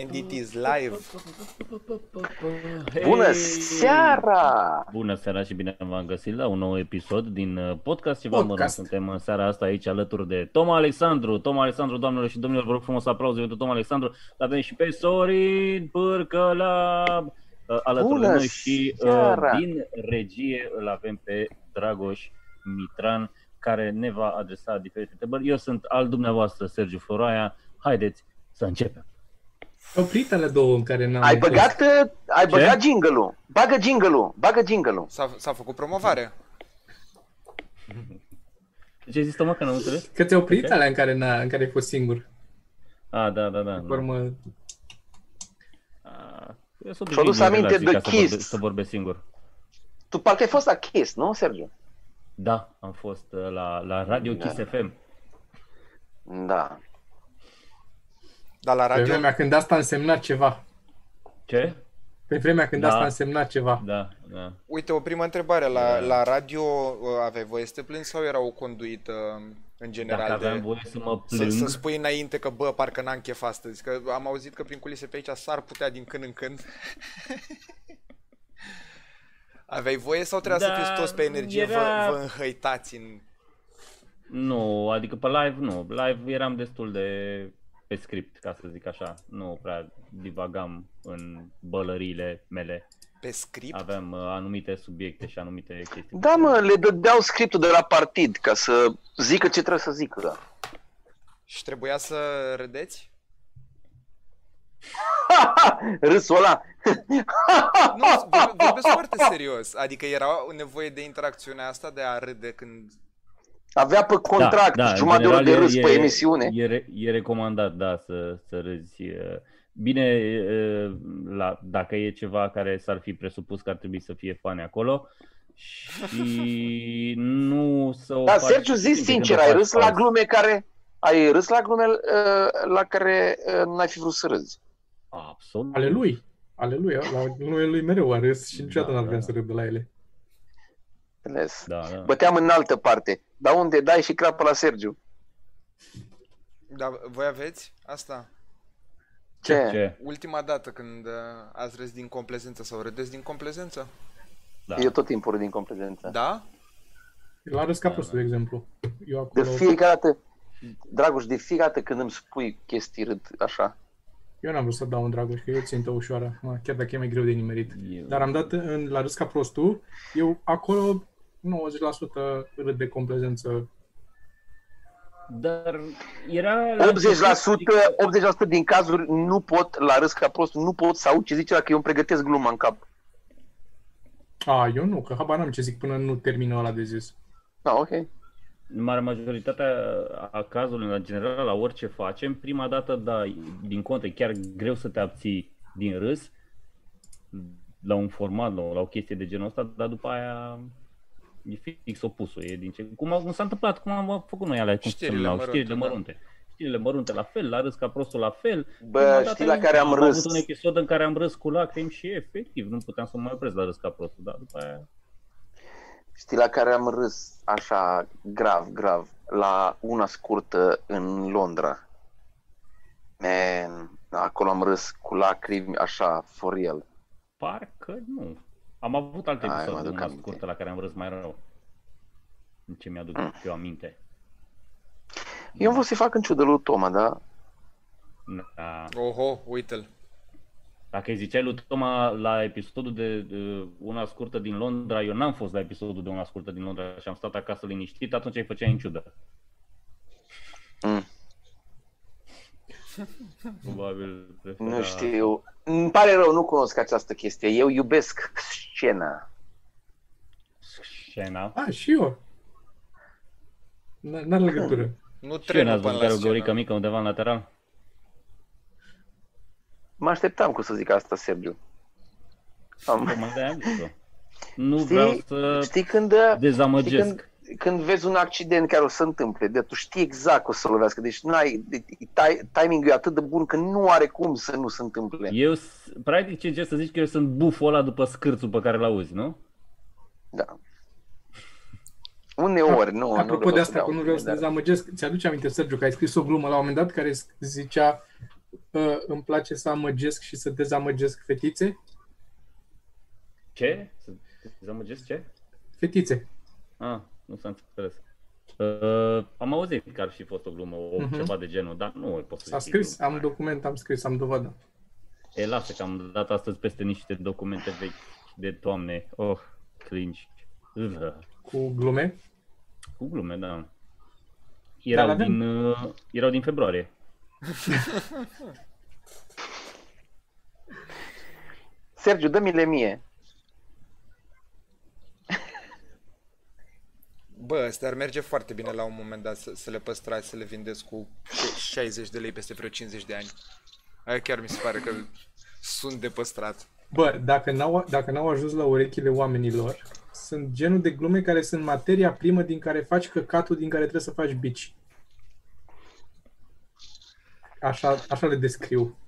And it is live. Bună seara! Bună seara și bine v-am găsit la un nou episod din uh, podcast Ceva Mărunt. Podcast. Suntem în seara asta aici alături de Toma Alexandru. Toma Alexandru, doamnelor și domnilor, vă rog frumos aplauze pentru Toma Alexandru. Avem și pe Sorin Pârcăla uh, alături Bună de noi și uh, seara! din regie îl avem pe Dragoș Mitran care ne va adresa diferite întrebări. Eu sunt al dumneavoastră, Sergiu Floroaia. Haideți să începem. Opritele două în care n-am Ai fost. băgat, uh, ai băgat jingle-ul. Bagă jingle-ul. Bagă jingle-ul. S-a, s-a făcut promovare. Ce ai zis, Toma, că nu înțeles? Că ți-au oprit Ok. alea în care, n-a, în care ai fost singur. Ah, da, da, da. Pe urmă, Ah, Eu sunt Și-a dus obișnuit din aminte relații de ca să Kiss. vorbe- Să vorbesc singur. Tu parcă ai fost la Kiss, nu, Sergiu? Da, am fost uh, la, la Radio Da. Kiss FM. Da. Dar la pe radio, vremea când asta însemna ceva. Ce? Pe vremea când Da. asta însemna ceva. Da, da. uite, o primă întrebare. La, Da. la radio uh, aveai voie să te plângi sau era o conduită uh, în general Dacă aveam de... voie să mă Să, plâng, să spui înainte că, bă, parcă n-am chef astăzi. Că am auzit că prin culise pe aici s-ar putea din când în când. Aveai voie sau trebuia Da, să fiți toți pe energie, era- vă, vă înhăitați în... nu, adică pe live nu. Live eram destul de pe script, ca să zic așa. Nu prea divagam în bălăriile mele. pe script? Aveam uh, anumite subiecte și anumite chestii. Da, mă, le dădeau scriptul de la partid ca să zică ce trebuie să zică. Și trebuia să râdeți? Râsul ăla. Nu, vor- vorbesc foarte serios. Adică era o nevoie de interacțiunea asta de a râde când... Avea pe contract în jumătate de oră de general, râs e- pe emisiune. E, re- e recomandat, da, să, să râzi. uh, Bine, uh, la, dacă e ceva care s-ar fi presupus că ar trebui să fie fani acolo și nu să o Da, faci Sergiu, zi când sincer, o ai faci râs la fals. glume care... Ai râs la glume uh, la care uh, n-ai fi vrut să râzi. Absolut. Ale lui. Ale lui. La lui, lui mereu a râs și niciodată Da, n-ar vrea da. să râd de la ele. Înțeles. Da, da. Băteam în altă parte. Dar unde dai și crapă la Sergiu? Da, voi aveți asta? Ce? Ce? Ultima dată când uh, ați râs din complezență sau râdeți din complezență? Da. Eu tot timpul râd din complezență. Da? La râs ca prostul, de exemplu. Eu De acolo... fiecare dată, Dragoș, de fiecare dată când îmi spui chestii râd așa. Eu n-am vrut să dau un Dragoș, că eu țintă ușoară, mă, chiar dacă e mai greu de nimerit. Eu- Dar am dat în, la râs ca prostul, eu acolo 90% râd de complezență. Dar era... 80%, la început, 80% din cazuri nu pot, la râs ca prost, nu pot să aud ce zice dacă eu îmi pregătesc gluma în cap. A, eu nu, că habar n-am ce zic până nu termină ăla de zis. Da, ok. În mare majoritatea a cazurilor, în general, la orice facem, prima dată, da, din contă, e chiar greu să te abții din râs la un format, la, la o chestie de genul ăsta, dar după aia e fix opusul. E din ce, cum, a- cum s-a întâmplat, cum am făcut noi alea, cum se Știrile numeau, mărunte, știrile da. mărunte. Știrile mărunte la fel, la râs ca prostul la fel. Bă, Prima dată știi la nu- care am râs? avut un episod în care am râs cu lacrimi și efectiv nu puteam să mă mai opresc la râs ca prostul, dar după aia... Știi la care am râs așa grav, grav, la una scurtă în Londra. Man, acolo am râs cu lacrimi așa, for real. Parcă nu. Am avut alte Hai, mă episoade, aduc una aminte. scurtă la care am râs mai rău. În ce mi-aduc Mm. eu aminte. Eu am vrut să-i fac în ciudă lui Toma, da? Da. Oho, uite-l. Dacă îi ziceai lui Toma la episodul de uh, una scurtă din Londra, eu n-am fost la episodul de una scurtă din Londra și am stat acasă liniștit, atunci îi făceai în ciudă. Mm. Probabil prefera... Nu știu. Îmi pare rău, nu cunosc această chestie. Eu iubesc scena. Scena. A, și eu. N- N-are legătură. Nu Scena, trenul ați până văzut la care o găurică scenă. mică undeva în lateral? Mă așteptam cu să zic asta, Sergiu. Am... Tocmai de-aia am zis-o. Nu Știi- vreau să Știi când, știi dezamăgesc. când, când vezi un accident care o să întâmple, de tu știi exact că o să lovească, deci n-ai, de- ti- timingul e atât de bun că nu are cum să nu se întâmple. Eu, s- practic, ce încerc să zici că eu sunt buful ăla după scârțul pe care l-auzi, nu? Da. Uneori, nu. nu Apropo vreau de să asta, dau că nu vreau să dar- dezamăgesc, ți-aduce aminte, Sergiu, că ai scris o glumă la un moment dat care zicea uh, îmi place să amăgesc și să dezamăgesc fetițe. Ce? Să te dezamăgesc ce? Fetițe. Ah, nu s-a înțeles. Uh, am auzit că ar fi fost o glumă, o, Mhm. ceva de genul, dar nu pot să S-a zic. scris, am document, am scris, am dovadă. E, lasă că am dat astăzi peste niște documente vechi de toamne. Oh, cringe. Ugh. Cu glume. Cu glume, da. Erau, Dar avem- din, uh, erau din februarie. Sergiu, dă-mi-le mie. Bă, astea ar merge foarte bine la un moment dat să, să le păstrați, să le vindeți cu 60 de lei peste vreo 50 de ani. Aia chiar mi se pare că sunt de păstrat. Bă, dacă n-au, dacă n-au ajuns la urechile oamenilor, sunt genul de glume care sunt materia primă din care faci căcatul din care trebuie să faci bici. Așa, așa le descriu.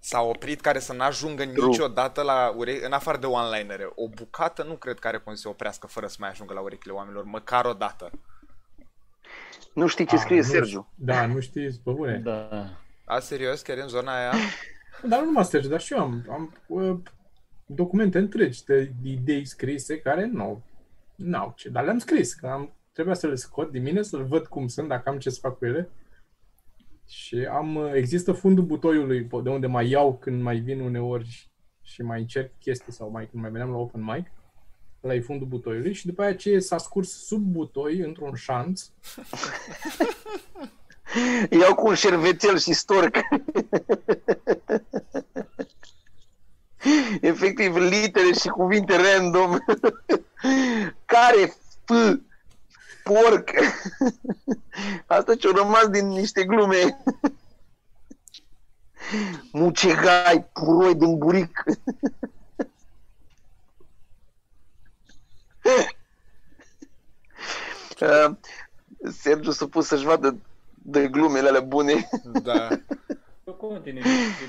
S-a oprit care să n-ajungă niciodată la urechi, în afară de one-linere. O bucată nu cred că are cum să se oprească fără să mai ajungă la urechile oamenilor, măcar o dată. Nu știi ce scrie Ah, nu Sergiu. știu. Da, nu știi, pe bune. Da. A, serios, chiar e în zona aia? Dar nu numai Sergiu, dar și eu am, am uh, documente întregi de idei scrise care nu n-au ce, dar le-am scris, că am, trebuia să le scot din mine, să-l văd cum sunt, dacă am ce să fac cu ele. Și am, uh, există fundul butoiului, pe- de unde mai iau când mai vin uneori și mai încerc chestii sau mai când mai veneam la open mic. Ăla e fundul butoiului și după aia ce s-a scurs sub butoi într-un șanț, Iau cu un șervețel și storc. Efectiv, litere și cuvinte random. Care F? Porc. Asta ce-a rămas din niște glume. Mucegai, puroi din buric. Uh, Sergiu s-a pus să-și vadă de glumele alea bune. Da. Eu continui,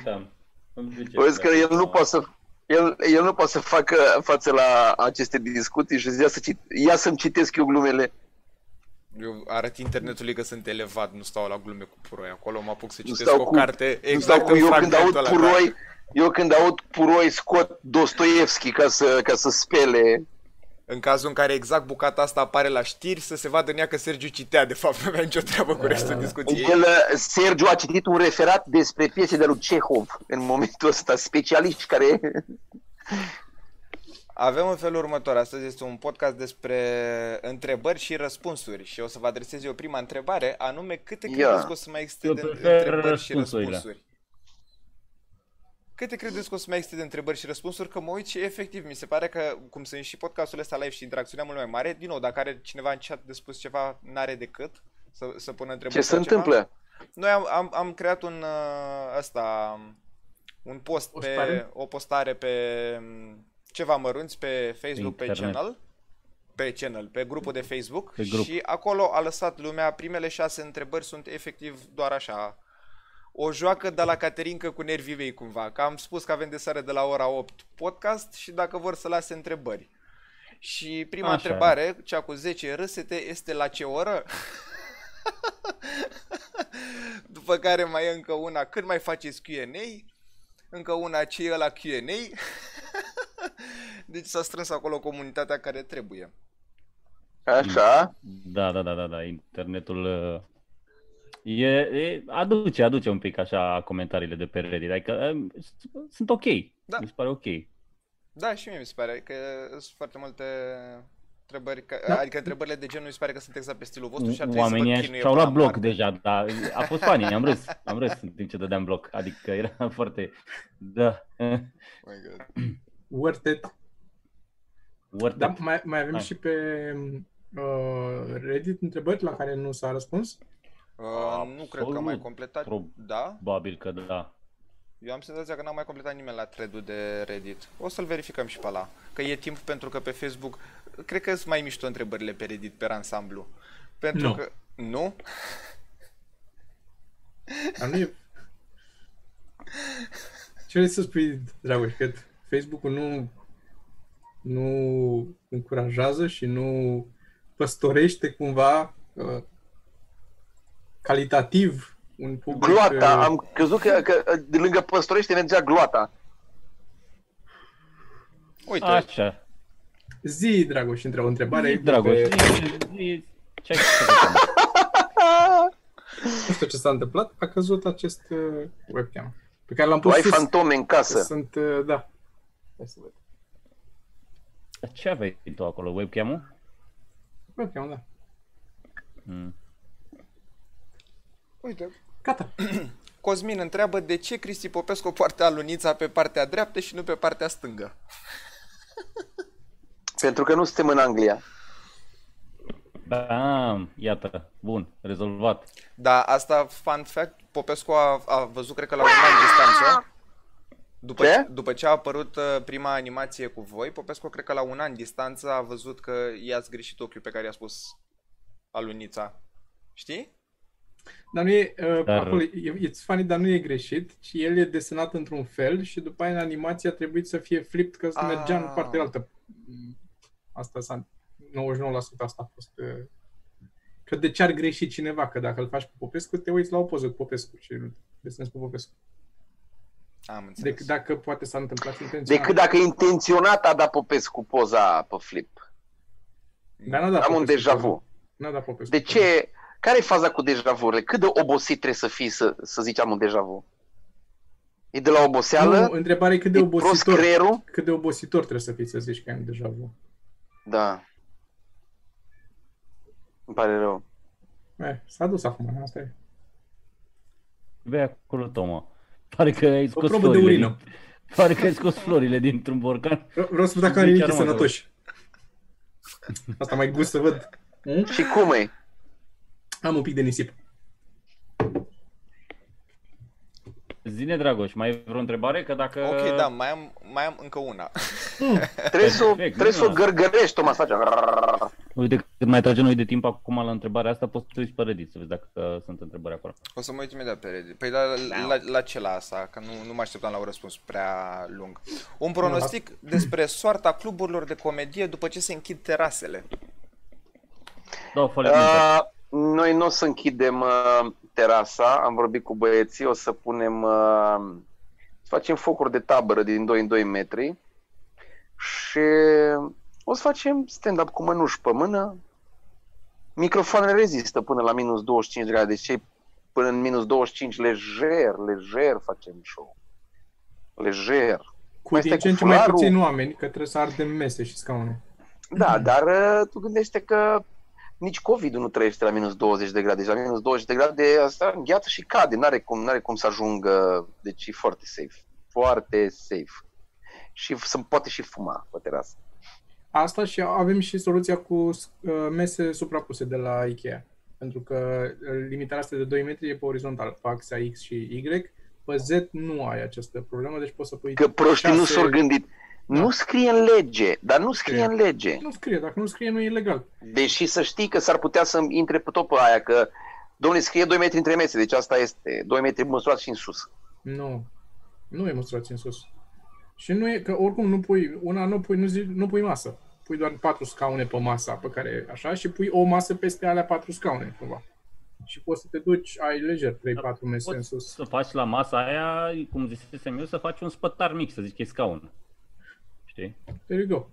da. Îmi zice Vezi că el nu acum. poate să el, el nu poate să facă față la aceste discuții și să ia, să cit, ia să-mi citesc eu glumele. Eu arăt internetului că sunt elevat, nu stau la glume cu puroi. Acolo mă apuc să Nu citesc stau o cu- carte Nu exact stau cu în eu când aud fragmentul ăla. da. puroi, eu când aud puroi scot Dostoevski ca să, ca să spele. În cazul în care exact bucata asta apare la știri, să se vadă în ea că Sergiu citea, de fapt, nu avea nicio treabă cu restul discuției. El, Sergiu a citit un referat despre piese de lui Cehov în momentul ăsta, specialiști care... Avem în felul următor. Astăzi este un podcast despre întrebări și răspunsuri și o să vă adresez eu prima întrebare, anume câte Ia. credeți că o să mai existe Eu de prefer întrebări și răspunsurile. răspunsuri? Câte credeți că o să mai existe de întrebări și răspunsuri? Că mă uit și efectiv mi se pare că, cum sunt și podcastul ăsta live și interacțiunea mult mai mare, din nou, dacă are cineva în chat de spus ceva, n-are decât să, să pună întrebări Ce se sau ceva. întâmplă? Noi am, am, am creat un uh, ăsta, un post pe, Postare? o postare pe um, ceva mărunți pe Facebook, pe Internet. channel, pe channel, pe grupul de Facebook Pe grup. și acolo a lăsat lumea, primele șase întrebări sunt efectiv doar așa, o joacă de la Caterinca cu nervii mei cumva, că am spus că avem de seară de la ora 8 podcast și dacă vor să lase întrebări. Și prima Așa. întrebare, cea cu 10 râsete, este la ce oră? După care mai e încă una, când mai faceți Q&A? Încă una, ce e la Q&A? Deci s-a strâns acolo comunitatea care trebuie. Așa? Da, da, da, da, da, internetul uh, e, e, aduce, aduce un pic așa comentariile de pe Reddit, adică um, s- sunt ok, Da. mi se pare ok. Da, și mie mi se pare că sunt foarte multe întrebări, că, Da. adică întrebările de genul mi se pare că sunt exact pe stilul vostru și ar trebui Oamenii să vă ăștia chinuie și-au până luat la bloc moarte. deja, dar a fost funny, am râs, am râs în timp ce dădeam bloc, adică era foarte, da, Oh my God. worth it. Worth Da, it. mai, mai avem Hai. și pe uh, Reddit întrebări la care nu s-a răspuns. Uh, nu cred că am mai Absolut. completat. Prob- Da? Probabil că da. Eu am senzația că n-am mai completat nimeni la thread de Reddit. O să-l verificăm și pe ăla. Că e timp pentru că pe Facebook... Cred că sunt mai mișto întrebările pe Reddit, pe ansamblu. Pentru Nu. că... Nu? Dar nu e... Ce vrei să spui, Dragoș, că Facebook-ul nu, nu încurajează și nu păstorește cumva uh, calitativ un public... Gloata, uh, am crezut că, că de lângă Păstorește mergea gloata. Uite, Așa. Zi, Dragoș, între o întrebare. Zi, Dragoș, Pe- zi, zi, ce ai făcut? Nu știu ce s-a întâmplat, a căzut acest uh, webcam. Pe care l-am Tu pus ai sus. fantome în casă. Sunt, uh, da. Hai să văd. Ce aveai tu acolo, webcam-ul? Webcam, da. Mm. uite. Gata. Cosmin întreabă de ce Cristi Popescu poartă alunița pe partea dreaptă și nu pe partea stângă. Pentru că nu suntem în Anglia. Da, iată, bun, rezolvat. Da, asta, fun fact, Popescu a, a văzut, cred că la un an distanță, după Ce? ce, după ce a apărut uh, prima animație cu voi, Popescu, cred că la un an distanță a văzut că i-ați greșit ochiul pe care i-a spus alunița. Știi? Dar nu e, uh, Dar- acolo, e, it's funny, dar nu e greșit, ci el e desenat într-un fel și după aia în animație a trebuit să fie flipped că să Ah. mergea în partea altă. Asta s-a, 99% asta a fost. uh, Că de ce ar greși cineva? Că dacă îl faci pe Popescu, te uiți la o poză cu Popescu și îl desenezi pe Popescu. Am înțeles. Decât dacă poate s-a întâmplat intenționat. Decât dacă intenționat a dat Popescu poza pe flip. Dar n-a dat Am un Popescu deja poză. vu. N-a dat Popescu. De ce? Care e faza cu deja vurile? Cât de obosit trebuie să fii să, să zici am un deja vu? E de la oboseală? Nu, întrebarea e cât de e prost obositor, creierul? cât de obositor trebuie să fii să zici că ai un deja vu. Da. Îmi pare rău. Eh, s-a dus acum, asta e. Vei acolo, Toma. Pare că ai O scos probă de florile urină. Din... Pare că ai scos florile dintr-un borcan. Vreau vreau să văd dacă Zice are nimic aromă, sănătoși. Asta mai gust să văd. Mm? Și cum e? Am un pic de nisip. Zine, Dragoș, mai ai vreo întrebare? Că dacă... Ok, da, mai am, mai am încă una. Trebuie să, o- Perfect, trebuie să o minunat. gărgărești, Toma, să faci. Uite, cât mai trage noi de timp acum la întrebarea asta, poți să te uiți pe Reddit să vezi dacă uh, sunt întrebări acolo. O să mă uit imediat pe Reddit. Păi la, la, la ce la asta? Că nu, nu mă așteptam la un răspuns prea lung. Un pronostic despre soarta cluburilor de comedie după ce se închid terasele. Da, fă uh, Uh, noi nu o să închidem uh, terasa, am vorbit cu băieții, o să punem, uh, să facem focuri de tabără din 2 în 2 metri și o să facem stand-up cu mănuși pe mână. Microfoanele rezistă până la minus 25 de grade, deci cei până în minus 25 lejer, lejer facem show. Lejer. Cu Mai din stai ce în cu ce mai fularul? puțini oameni, că trebuie să ardem mese și scaune. Da, dar uh, tu gândește că nici covid nu trăiește la minus 20 de grade. Deci la minus 20 de grade asta îngheață și cade. N-are cum, n-are cum să ajungă. Deci e foarte safe. Foarte safe. Și se poate și fuma pe terasă. Asta și avem și soluția cu uh, mese suprapuse de la Ikea. Pentru că uh, limitarea asta de 2 metri e pe orizontal, pe axa X și Y. Pe Z nu ai această problemă, deci poți să pui Că proștii nu șase- s-au gândit. Da. Nu scrie în lege, dar nu scrie în lege. Nu scrie, dacă nu scrie nu e ilegal. Deși să știi că s-ar putea să intre pe tot pe aia, că domnule, scrie 2 metri între mese, deci asta este 2 metri măsurați și în sus. Nu. Nu e măsurați în sus. Și nu e, că oricum nu pui, una nu pui, nu, zi, nu pui masă. Pui doar patru scaune pe masa pe care, așa, și pui o masă peste alea patru scaune, cumva. Și poți să te duci, ai lejer 3-4 mese în poți sus. să faci la masa aia, cum zisesem eu, să faci un spătar mic, să zici că e scaun. Știi? There you go.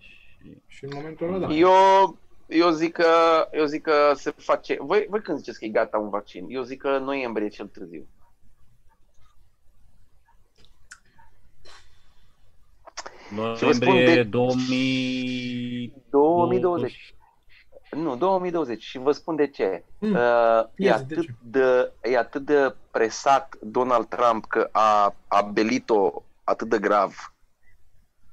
Și în momentul ăla, da. Eu, eu, zic că, eu zic că se face... Voi, voi când ziceți că e gata un vaccin? Eu zic că noiembrie cel târziu. Vă spun Noiembrie de- 2000... 2020. Nu, 2020. Și vă spun de ce. Mm. Uh, e, Ia zi, de atât ce? de, e atât de presat Donald Trump că a, a belit-o atât de grav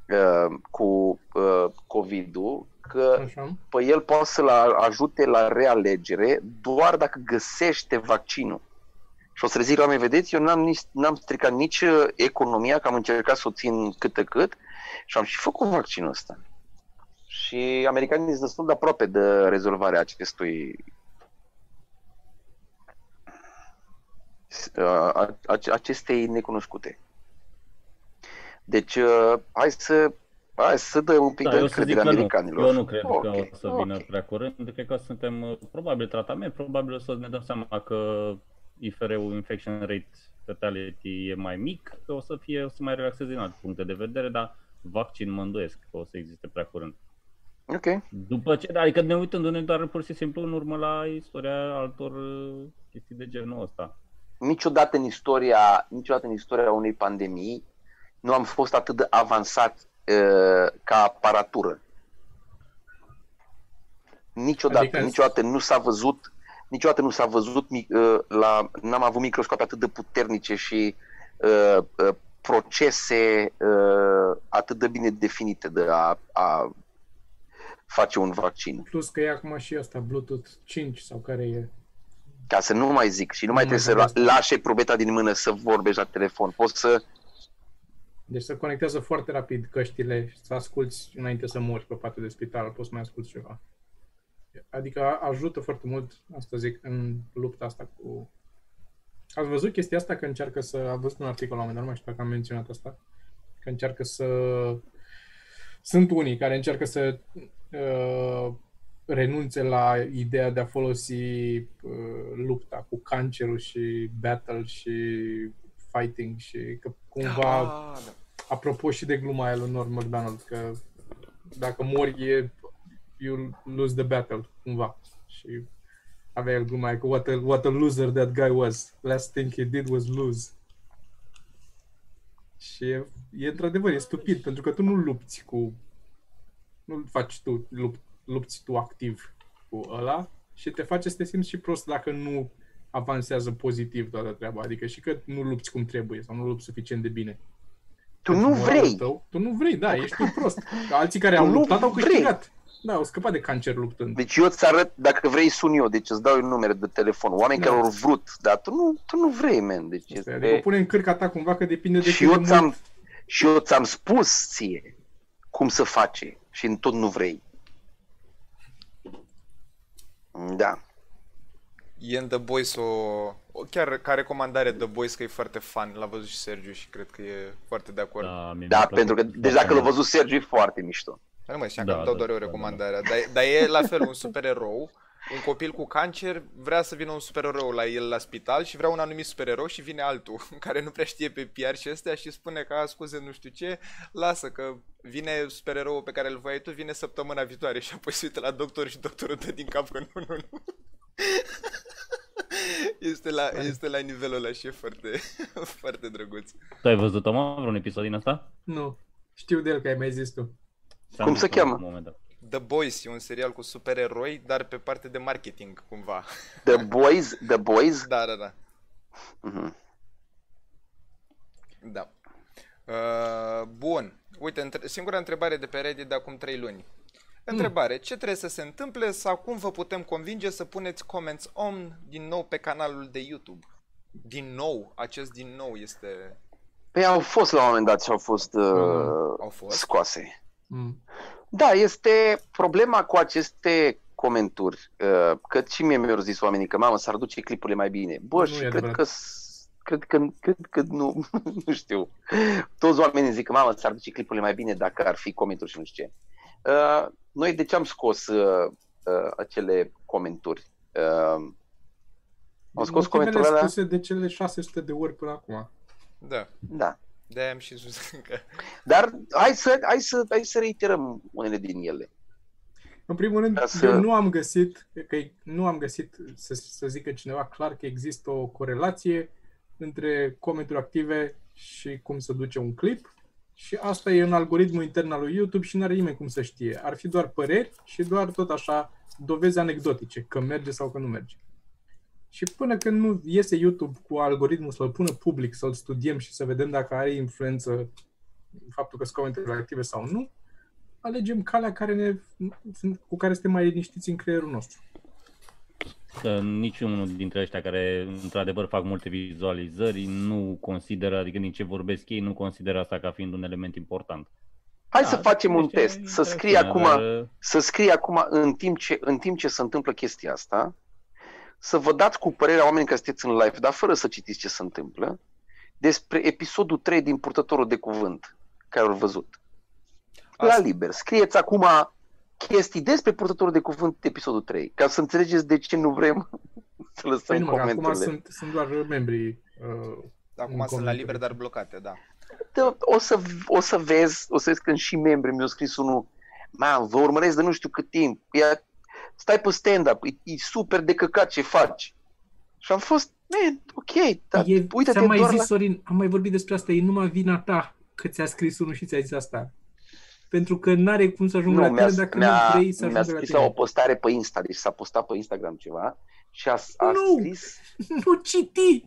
uh, cu uh, COVID-ul că Așa. pe el poate să-l a- ajute la realegere doar dacă găsește vaccinul. Și o să le zic la oameni, vedeți, eu n-am, nici, n-am stricat nici uh, economia, că am încercat să o țin cât de cât și am și făcut vaccinul ăsta. Și americanii sunt destul de aproape de rezolvarea acestui uh, a- a- acestei necunoscute. Deci, uh, hai să hai să dăm un pic Da, de eu să zic încredere că nu. americanilor. Eu nu cred Ok, că o să vină ok. prea curând. Cred că suntem uh, probabil tratament, probabil o să ne dăm seama că IFR-ul infection rate fatality e mai mic, o să fie, o să mai relaxeze din alte puncte de vedere, dar vaccin mă îndoiesc că o să existe prea curând. Ok. După ce, adică ne uitându-ne doar pur și simplu în urmă la istoria altor uh, chestii de genul ăsta. Niciodată în istoria, niciodată în istoria unei pandemii nu am fost atât de avansat uh, ca aparatură. Niciodată, Adică- adică... niciodată nu s-a văzut niciodată nu s-a văzut mi- uh, la n-am avut microscope atât de puternice și uh, uh, procese uh, atât de bine definite de a, a face un vaccin. Plus că e acum și asta, Bluetooth 5 sau care e. Ca să nu mai zic și nu mai Nu mai trebuie să zic la- lași probeta din mână să vorbești la telefon. Poți să Deci se conectează foarte rapid căștile și să asculti înainte să mori pe patul de spital, poți să mai asculti ceva. Adică a- ajută foarte mult, asta zic, în lupta asta cu... Ați văzut chestia asta că încearcă să... Am văzut un articol la un moment dat, nu mai știu dacă am menționat asta, că încearcă să... Sunt unii care încearcă să uh, renunțe la ideea de a folosi uh, lupta cu cancerul și battle și fighting și că cumva Ah, da. apropo și de gluma aia lui Norm MacDonald, că dacă mori e you lose the battle, cumva. Și avea el gluma aia că what a, what a loser that guy was. Last thing he did was lose. Și e, e într-adevăr, e stupid, pentru că tu nu lupți cu... Nu faci tu, lup, lupți tu activ cu ăla și te face să te simți și prost dacă nu avansează pozitiv toată treaba. Adică și că nu lupți cum trebuie sau nu lupți suficient de bine. tu Pentru nu moralul vrei. Tău, tu nu vrei, da, ești tu prost. Că alții care Tu au nu luptat au vrei. Câștigat. Da, au scăpat de cancer luptând. Deci eu îți arăt, dacă vrei sun eu, deci îți dau un numere de telefon. Oameni Da. care au vrut, dar tu nu, tu nu vrei, man. Deci Asta e. este... Adică o pune în cârca ta cumva că depinde de și, cât de eu mult- ți-am, și eu ți-am spus ție cum să face și tot nu vrei. Da. E în The Boys o, o chiar ca recomandare The Boys că e foarte fan, l-a văzut și Sergiu și cred că e foarte de acord. Da. Da, mie Da, mi-a plăcut pentru că, deci foarte dacă l-a mult. văzut Sergiu, e foarte mișto. Nu mă, știam Da, că îmi dau da, doar eu da, da, recomandarea, dar, dar e la fel un supererou, un copil cu cancer vrea să vină un supererou la el la spital și vrea un anumit supererou și vine altul care nu prea știe pe PR și astea și spune că, a, scuze, nu știu ce, lasă că vine supereroul pe care îl voiai tu, vine săptămâna viitoare și apoi se uită la doctor și doctorul dă din cap că nu, nu, nu. Este la, este la nivelul ăla și e foarte, foarte drăguț. Tu ai văzut-o, mă, vreun episod din asta? Nu. Știu de el că ai mai zis tu. S-a Cum se întâmplat cheamă? la un moment dat. The Boys e un serial cu supereroi, dar pe parte de marketing, cumva. The Boys, The Boys, Da, da, da. Mhm. Da. Uh, bun. Uite, între- singura întrebare de pe Reddit de acum 3 luni. Întrebare. Ce trebuie să se întâmple sau cum vă putem convinge să puneți comments on din nou pe canalul de YouTube? Din nou. Acest din nou este... Păi au fost la un moment dat și au fost uh, Au fost? scoase. Mm. Da, este problema cu aceste comenturi, uh, că și mie mi-au zis oamenii că mamă, s-ar duce clipurile mai bine. Bă, Nu și e cred adevărat. că, s- cred că, cred că nu, nu știu. Toți oamenii zic că mamă, s-ar duce clipurile mai bine dacă ar fi comentarii și nu știu ce. Uh, noi de ce am scos uh, uh, acele comenturi? Uh, am scos Motivele comentariile alea? spuse de cele 600 de ori până acum. Da. Da. De-aia am și zis că... Dar hai să, hai, să, hai să reiterăm unele din ele. În primul rând, Ca să- eu nu am găsit, că nu am găsit să, să zică cineva clar că există o corelație între comenturi active și cum se duce un clip. Și asta e un algoritm intern al lui YouTube și nu are nimeni cum să știe. Ar fi doar păreri și doar tot așa dovezi anecdotice, că merge sau că nu merge. Și până când nu iese YouTube cu algoritmul să-l pună public, să-l studiem și să vedem dacă are influență faptul că sunt comentariile active sau nu, alegem calea care ne, cu care suntem mai liniștiți în creierul nostru. Că niciunul dintre ăștia care într-adevăr fac multe vizualizări nu consideră, adică din ce vorbesc ei, nu consideră asta ca fiind un element important. Hai Da, să facem un deci e test. Să interesant, scrie acum, dar, să scrie acum în timp, ce, în timp ce se întâmplă chestia asta, să vă dați cu părerea oamenilor care sunteți în live, dar fără să citiți ce se întâmplă, despre episodul 3 din Purtătorul de Cuvânt, care au văzut. La Asta- liber. Scrieți acum chestii despre Purtătorul de Cuvânt episodul 3, ca să înțelegeți de ce nu vrem să lăsăm Păi nu, mă, că acum comentariile. sunt, sunt doar membrii. Uh, Acum În sunt la comentarii. liber, dar blocate, da. Da, o, să, o să vezi, o să vezi când și membrii mi-au scris unul, man, vă urmăresc de nu știu cât timp, Ia, stai pe stand-up, e, e super de căcat ce faci. Și am fost, man, ok, dar e, uite-te ți-am mai doar zis, la... Sorin, am mai vorbit despre asta, e numai vina ta că ți-a scris unul și ți-a zis asta. Pentru că n-are cum să ajungă Nu, la mi-a, tine dacă mi-a, nu vrei să mi-a ajungă la scris tine. la o postare pe Insta, deci s-a postat pe Instagram ceva și a, a Nu! scris... Nu citi!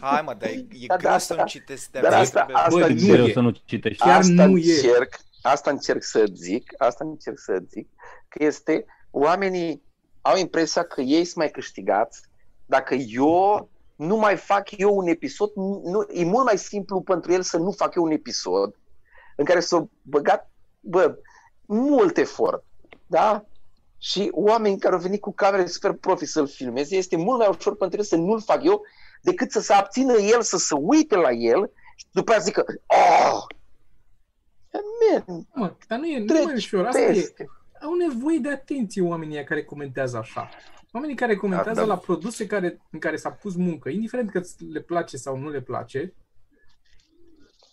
Hai mă, dar e, e Da, greu da, să da. nu citesc de Dar asta- trebuie- asta Bă, e nu greu e. să nu citești. Chiar asta nu e. încerc, asta încerc să zic, asta încerc să zic, că este, oamenii au impresia că ei sunt mai câștigați dacă eu nu mai fac eu un episod, nu, e mult mai simplu pentru el să nu fac eu un episod în care s-au băgat, bă, mult efort, da? Și oameni care au venit cu camere super profi să-l filmeze, este mult mai ușor pentru el să nu-l fac eu decât să se abțină el, să se uite la el și după aceea zică, oh, man, Mă, dar nu e, nu e mai treci ușor. Asta e. peste. Au nevoie de atenție oamenii ăia care comentează așa. Oamenii care comentează Da, da. la produse care, în care s-a pus muncă, indiferent că ți le place sau nu le place,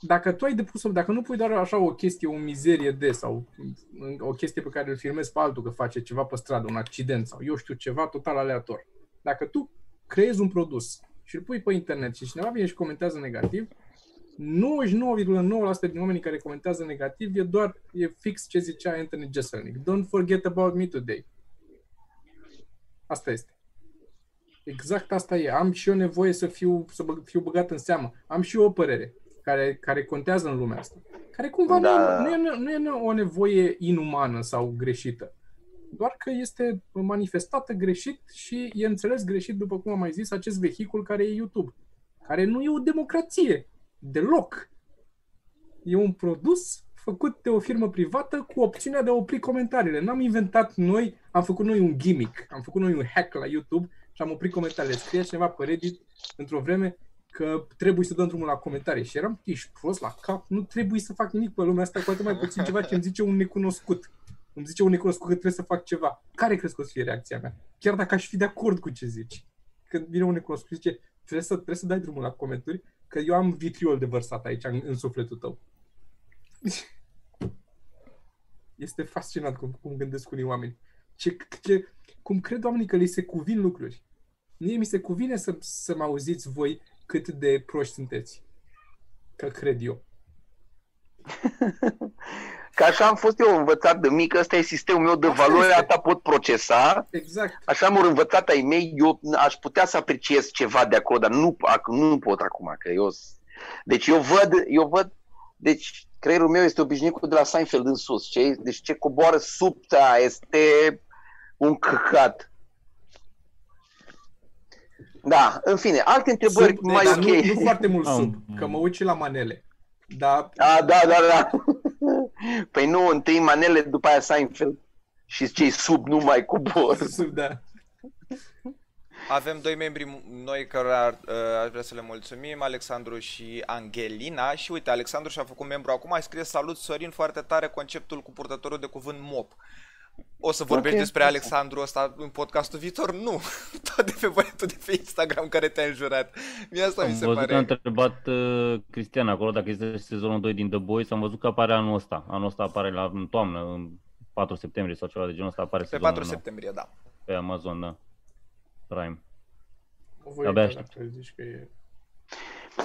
dacă tu ai depus, dacă nu pui doar așa o chestie, o mizerie de sau o chestie pe care îl filmezi pe altul că face ceva pe stradă, un accident sau eu știu ceva total aleator. Dacă tu creezi un produs și îl pui pe internet și cineva vine și comentează negativ, 99,9% din oamenii care comentează negativ e doar, e fix ce zicea Anthony Jeselnik. Don't forget about me today. Asta este. Exact asta e. Am și eu nevoie să fiu, să bă, fiu băgat în seamă. Am și eu o părere care, care contează în lumea asta. Care cumva Da. nu, e, nu, e, nu e o nevoie inumană sau greșită. Doar că este manifestată greșit și e înțeles greșit, după cum am mai zis, acest vehicul care e YouTube. Care nu e o democrație. Deloc. E un produs făcut de o firmă privată cu opțiunea de a opri comentariile. N-am inventat noi, am făcut noi un gimmick, am făcut noi un hack la YouTube și am oprit comentariile. Scrie cineva pe Reddit într-o vreme că trebuie să dăm drumul la comentarii. Și eram, ești prost la cap, nu trebuie să fac nimic pe lumea asta, cu atât mai puțin ceva ce îmi zice un necunoscut. Îmi zice un necunoscut că trebuie să fac ceva. Care crezi că o să fie reacția mea? Chiar dacă aș fi de acord cu ce zici. Când vine un necunoscut și zice, trebuie să, trebuie să dai drumul la comentarii, că eu am vitriol de vărsat aici în, în sufletul tău. Este fascinant cum, cum gândesc unii oameni. Ce, ce, cum cred oamenii că li se cuvin lucruri. Mie mi se cuvine să, să mă auziți voi cât de proști sunteți. Că cred eu. Că așa am fost eu învățat de mic, ăsta e sistemul meu de Asta valori, este. asta pot procesa. Exact. Așa am învățat ai mei, eu aș putea să apreciez ceva de acolo, dar nu, ac- nu pot acum, că eu... s- Deci eu văd, eu văd, deci creierul meu este obișnuit cu de la Seinfeld în sus, ce, deci ce coboară sub ta este un căcat. Da, în fine, alte întrebări Sub, mai dar ok. nu, nu foarte mult Am- sub, că mă uit și la manele. Dar A, da, da, da. Păi nu, întâi manele, după aia Seinfeld. Și cei sub nu mai cobor. sub, da. Avem doi membri noi care ar, uh, aș vrea să le mulțumim, Alexandru și Angelina. Și uite, Alexandru și-a făcut membru acum, a scris salut Sorin, foarte tare conceptul cu purtătorul de cuvânt MOP. O să vorbești Ok. despre Alexandru ăsta în podcastul viitor? Nu. Tot de pe băiatul de pe Instagram care te-a înjurat. Mie asta Am mi se văzut că a pare. întrebat uh, Cristian acolo dacă este sezonul 2 din The Boys. Am văzut că apare anul ăsta. Anul ăsta apare la, în toamnă, în 4 septembrie sau ceva de genul ăsta apare Pe sezonul 4 nou septembrie, da. pe Amazon, da. Prime. O voi Abia uita aștept. dacă zici că e...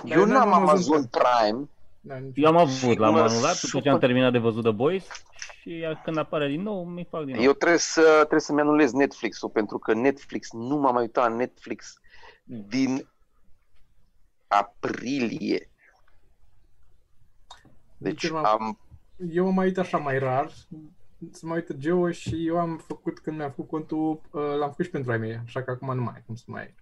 Eu Dar n-am n-am Amazon Amazon Prime. Da, nici... Eu am avut, l-am mă anulat după ce am supăr. terminat de văzut The Boys și când apare din nou, mi fac din nou. Eu trebuie să trebuie să-mi anulez Netflix-ul pentru că Netflix nu m-am mai uitat la Netflix din aprilie. Deci Deci m-am- am Eu mă mai uit așa mai rar, să mă uită Geo și eu am făcut, când mi-am făcut contul, uh, l-am făcut și pentru ai mei, așa că acum nu mai ai cum să mai...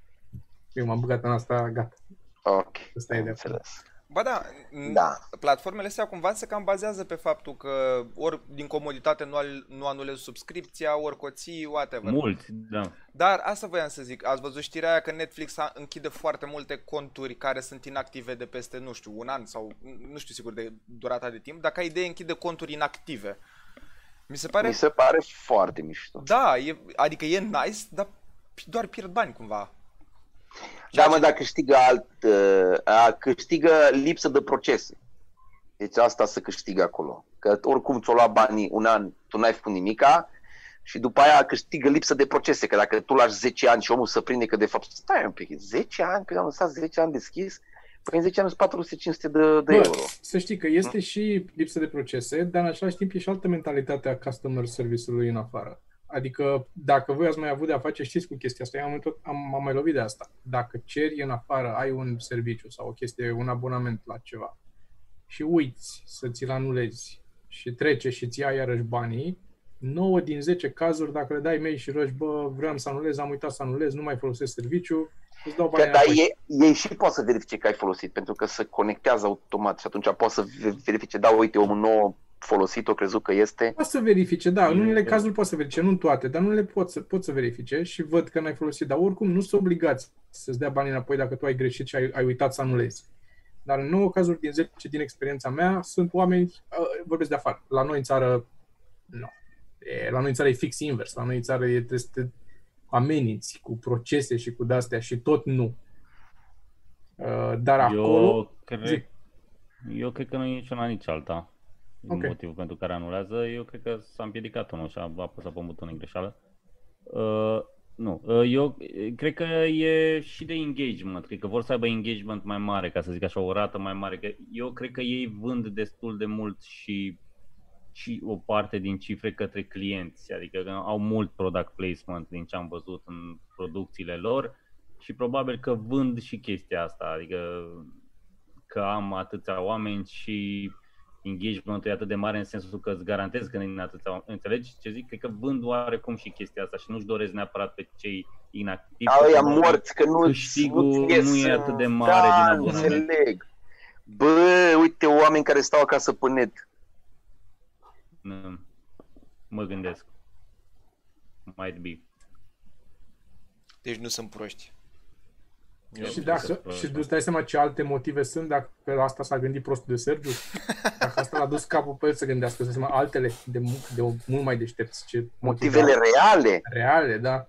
Eu m-am băgat în asta, gata. ok. Asta e am de acord. înțeles. Ba da, n- Da. platformele astea cumva se cam bazează pe faptul că ori din comoditate nu, al, nu anulezi subscripția, ori coții, whatever. Mulți, da. Dar asta voiam să zic, ați văzut știrea aia că Netflix a închide foarte multe conturi care sunt inactive de peste, nu știu, un an sau nu știu sigur de durata de timp, dar ca idee închide conturi inactive. Mi se pare, Mi se pare foarte mișto. da, e, adică e nice, dar doar pierd bani cumva. Da, mă, dar câștigă alt, uh, a, câștigă lipsă de procese. Deci asta să câștigă acolo. Că oricum ți-o lua banii un an, tu n-ai făcut nimica și după aia câștigă lipsă de procese. Că dacă tu lași 10 ani și omul să prinde că de fapt, stai un pic, 10 ani, că am lăsat 10 ani deschis, păi în 10 ani sunt 400-500 de, de Bă, euro. să știi că este și lipsă de procese, dar în același timp e și altă mentalitate a customer service-ului în afară. Adică dacă voi ați mai avut de a face, știți cu chestia asta, eu am, tot, am, am mai lovit de asta. Dacă ceri în afară, ai un serviciu sau o chestie, un abonament la ceva și uiți să ți-l anulezi și trece și ți ia iarăși banii, 9 din 10 cazuri, dacă le dai mail și rogi, bă, vreau să anulez, am uitat să anulez, nu mai folosesc serviciu, îți dau Că, banii dar înapoi. ei, ei și pot să verifice că ai folosit, pentru că se conectează automat și atunci pot să ve- verifice, da, uite, omul nou folosit-o, crezut că este. Poți să verifice, da, în Bine, unele că- cazuri poți să verifice, nu în toate, dar în unele pot să, pot să verifice și văd că n-ai folosit, dar oricum nu sunt obligați să-ți dea banii înapoi dacă tu ai greșit și ai, ai uitat să anulezi. Dar în 9 cazuri din 10 din experiența mea sunt oameni, uh, vorbesc de afară, la noi în țară, nu. E, la noi în țară e fix invers, la noi în țară e, trebuie să te ameninți cu procese și cu de-astea și tot nu. Uh, dar acolo, Eu cred, Zi. eu cred că nu e nici una, nici alta. Ok. Motivul pentru care anulează, eu cred că s-a împiedicat unul și a apăsat pe butonul în greșeală. Uh, nu, uh, eu cred că e și de engagement, cred că vor să aibă engagement mai mare, ca să zic așa, o rată mai mare. Că eu cred că ei vând destul de mult și și o parte din cifre către clienți, adică că au mult product placement din ce am văzut în producțiile lor și probabil că vând și chestia asta, adică că am atâția oameni și engagementul e atât de mare în sensul că îți garantez că din atâția oameni, înțelegi ce zic? Cred că vând oarecum și chestia asta și nu-și doresc neapărat pe cei inactivi. A ăia pentru că morți, că nu câștigul nu-ți ies nu e în- atât de mare da, din abonament. înțeleg. Bă, uite, oameni care stau acasă pe net. Nu, Mă gândesc. Might be. Deci nu sunt proști. Eu Și cred dacă, că- și tu îți dai seama ce alte motive sunt dacă la asta s-a gândit prostul de Sergiu? Dacă asta l-a dus capul pe el să gândească, să seama altele de, mu- de mult mai deștepți. Ce motive Motivele reale, reale, da.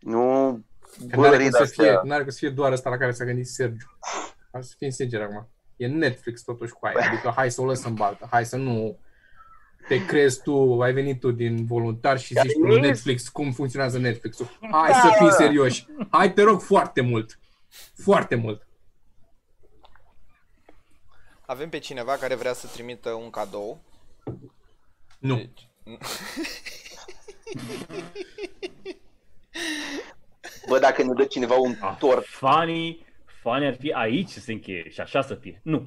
nu Că n-are bălării cum, să fie, de-astea. n-are cum să fie doar ăsta la care s-a gândit Sergiu. Hai să fim sinceri acum. E Netflix totuși cu aia. Adică hai să o lăsăm baltă. Hai să nu te crezi tu, ai venit tu din voluntar și zici tu Dar Netflix, cum funcționează Netflix-ul. Hai să fii serioși. Hai, te rog, foarte mult. Foarte mult. Avem pe cineva care vrea să trimită un cadou. Nu. Deci, Bă, dacă ne dă cineva un Ah, tort, Fanii, fanii ar fi aici să se încheie și așa să fie. Nu.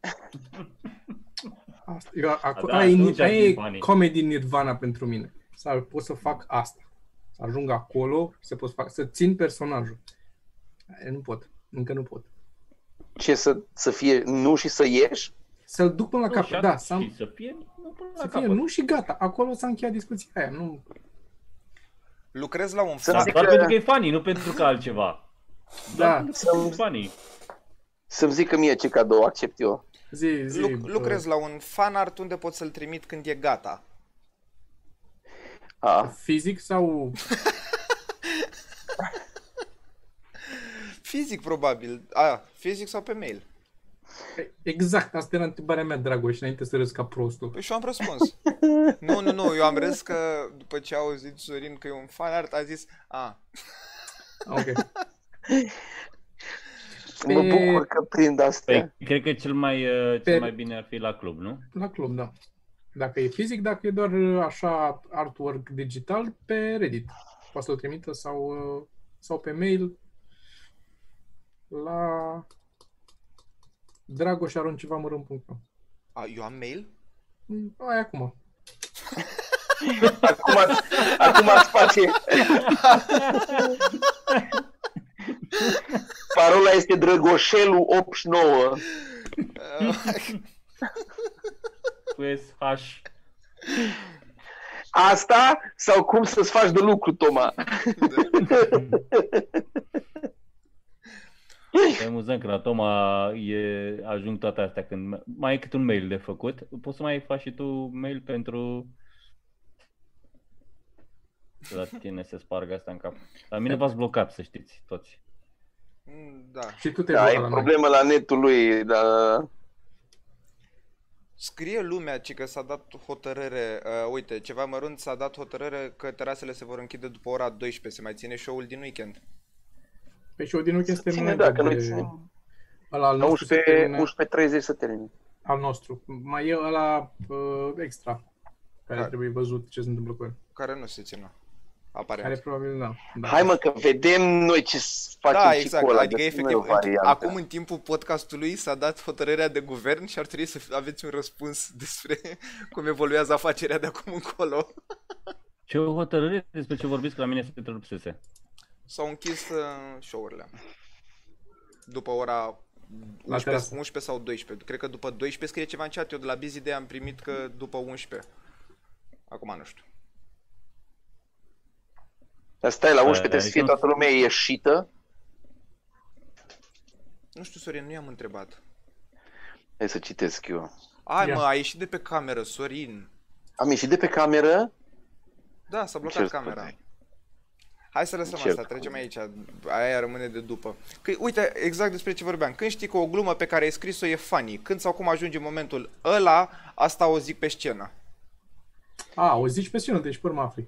Asta, eu, acu, Da, aia e, atunci ar aia fi e funny. comedy nirvana pentru mine. Să pot să fac asta. Să ajung acolo și să pot să fac, să țin personajul. Aia nu pot. Încă nu pot. ce să, să fie nu și să ieși? Să-l duc până la Nu, capăt. și Da, atât. să, am, Și să fie nu până la să fie capăt. nu și gata. Acolo s-a încheiat discuția aia. Nu. lucrez la un Să Da, zic doar că- pentru că e funny, nu pentru că altceva. Da. Doar pentru că e funny. Să-mi zică mie ce cadou accept eu. Zi, zi. Luc- bă. lucrez la un fan art unde pot să-l trimit când e gata. A, Fizic sau... Fizic, probabil. A, fizic sau pe mail. Exact, asta era întrebarea mea, Dragoș, înainte să râs ca prostul. Păi și eu am răspuns. nu, nu, nu, eu am râs că după ce a auzit Sorin că e un fan art, a zis, a, Ok. mă Pe- bucur că prind astea. Păi, cred că cel mai, uh, Pe- cel mai bine ar fi la club, nu? La club, da. Dacă e fizic, dacă e doar uh, așa artwork digital, pe Reddit. Poate să-l trimită sau, uh, sau pe mail la dragoșaroncevamărâm.com a, eu am mail? Mm, Ai acum. Acum, acum îți face... Parola este Drăgoșelu 89. Cu SH. Asta sau cum să-ți faci de lucru, Toma? E amuzant că la Toma e, ajung toate astea când mai e cât un mail de făcut. Poți să mai faci și tu mail pentru la tine se spargă asta în cap. La mine v-ați blocat, să știți, toți. Da. Și tu te Da, duci e la noi. problemă la netul lui, dar Scrie lumea ci că s-a dat hotărâre, uh, uite, ceva mărunt, s-a dat hotărâre că terasele se vor închide după ora 12, se mai ține show-ul din weekend. Pe show din weekend este ține, mai da, că de- noi ținem Ăla al la nostru, se 11, termină- 11.30 să termine. al nostru. Mai e ăla uh, extra, care Care? trebuie văzut ce se întâmplă cu el. Care nu se țină, aparent. Care probabil da. da. Hai mă că vedem noi ce s- facem da, și exact. cu ăla, adică găsim efectiv, noi o variantă. acum în timpul podcastului s-a dat hotărârea de guvern și ar trebui să aveți un răspuns despre cum evoluează afacerea de acum încolo. Ce hotărâre despre ce vorbiți, că la mine se întrerupsese. S-au închis uh, show-urile. După ora 11, terasă. 11 sau 12. Cred că după 12 scrie ceva în chat. Eu de la Busy Day am primit că după 11. Acum nu știu. Dar stai, la 11 Aia, trebuie să fie adică- toată lumea ieșită. Nu știu, Sorin, nu i-am întrebat. Hai să citesc eu. Ai, Ia. mă, a ieșit de pe cameră, Sorin. Am ieșit de pe cameră. Da, s-a blocat Cer camera. scuze. Hai să lăsăm Cer asta, scuze. trecem aici. Aia rămâne de după. Că, uite, exact despre ce vorbeam. Când știi că o glumă pe care ai scris-o e funny, când sau cum ajunge momentul ăla, asta o zic pe scenă. A, o zici pe scenă, deci până mă afli.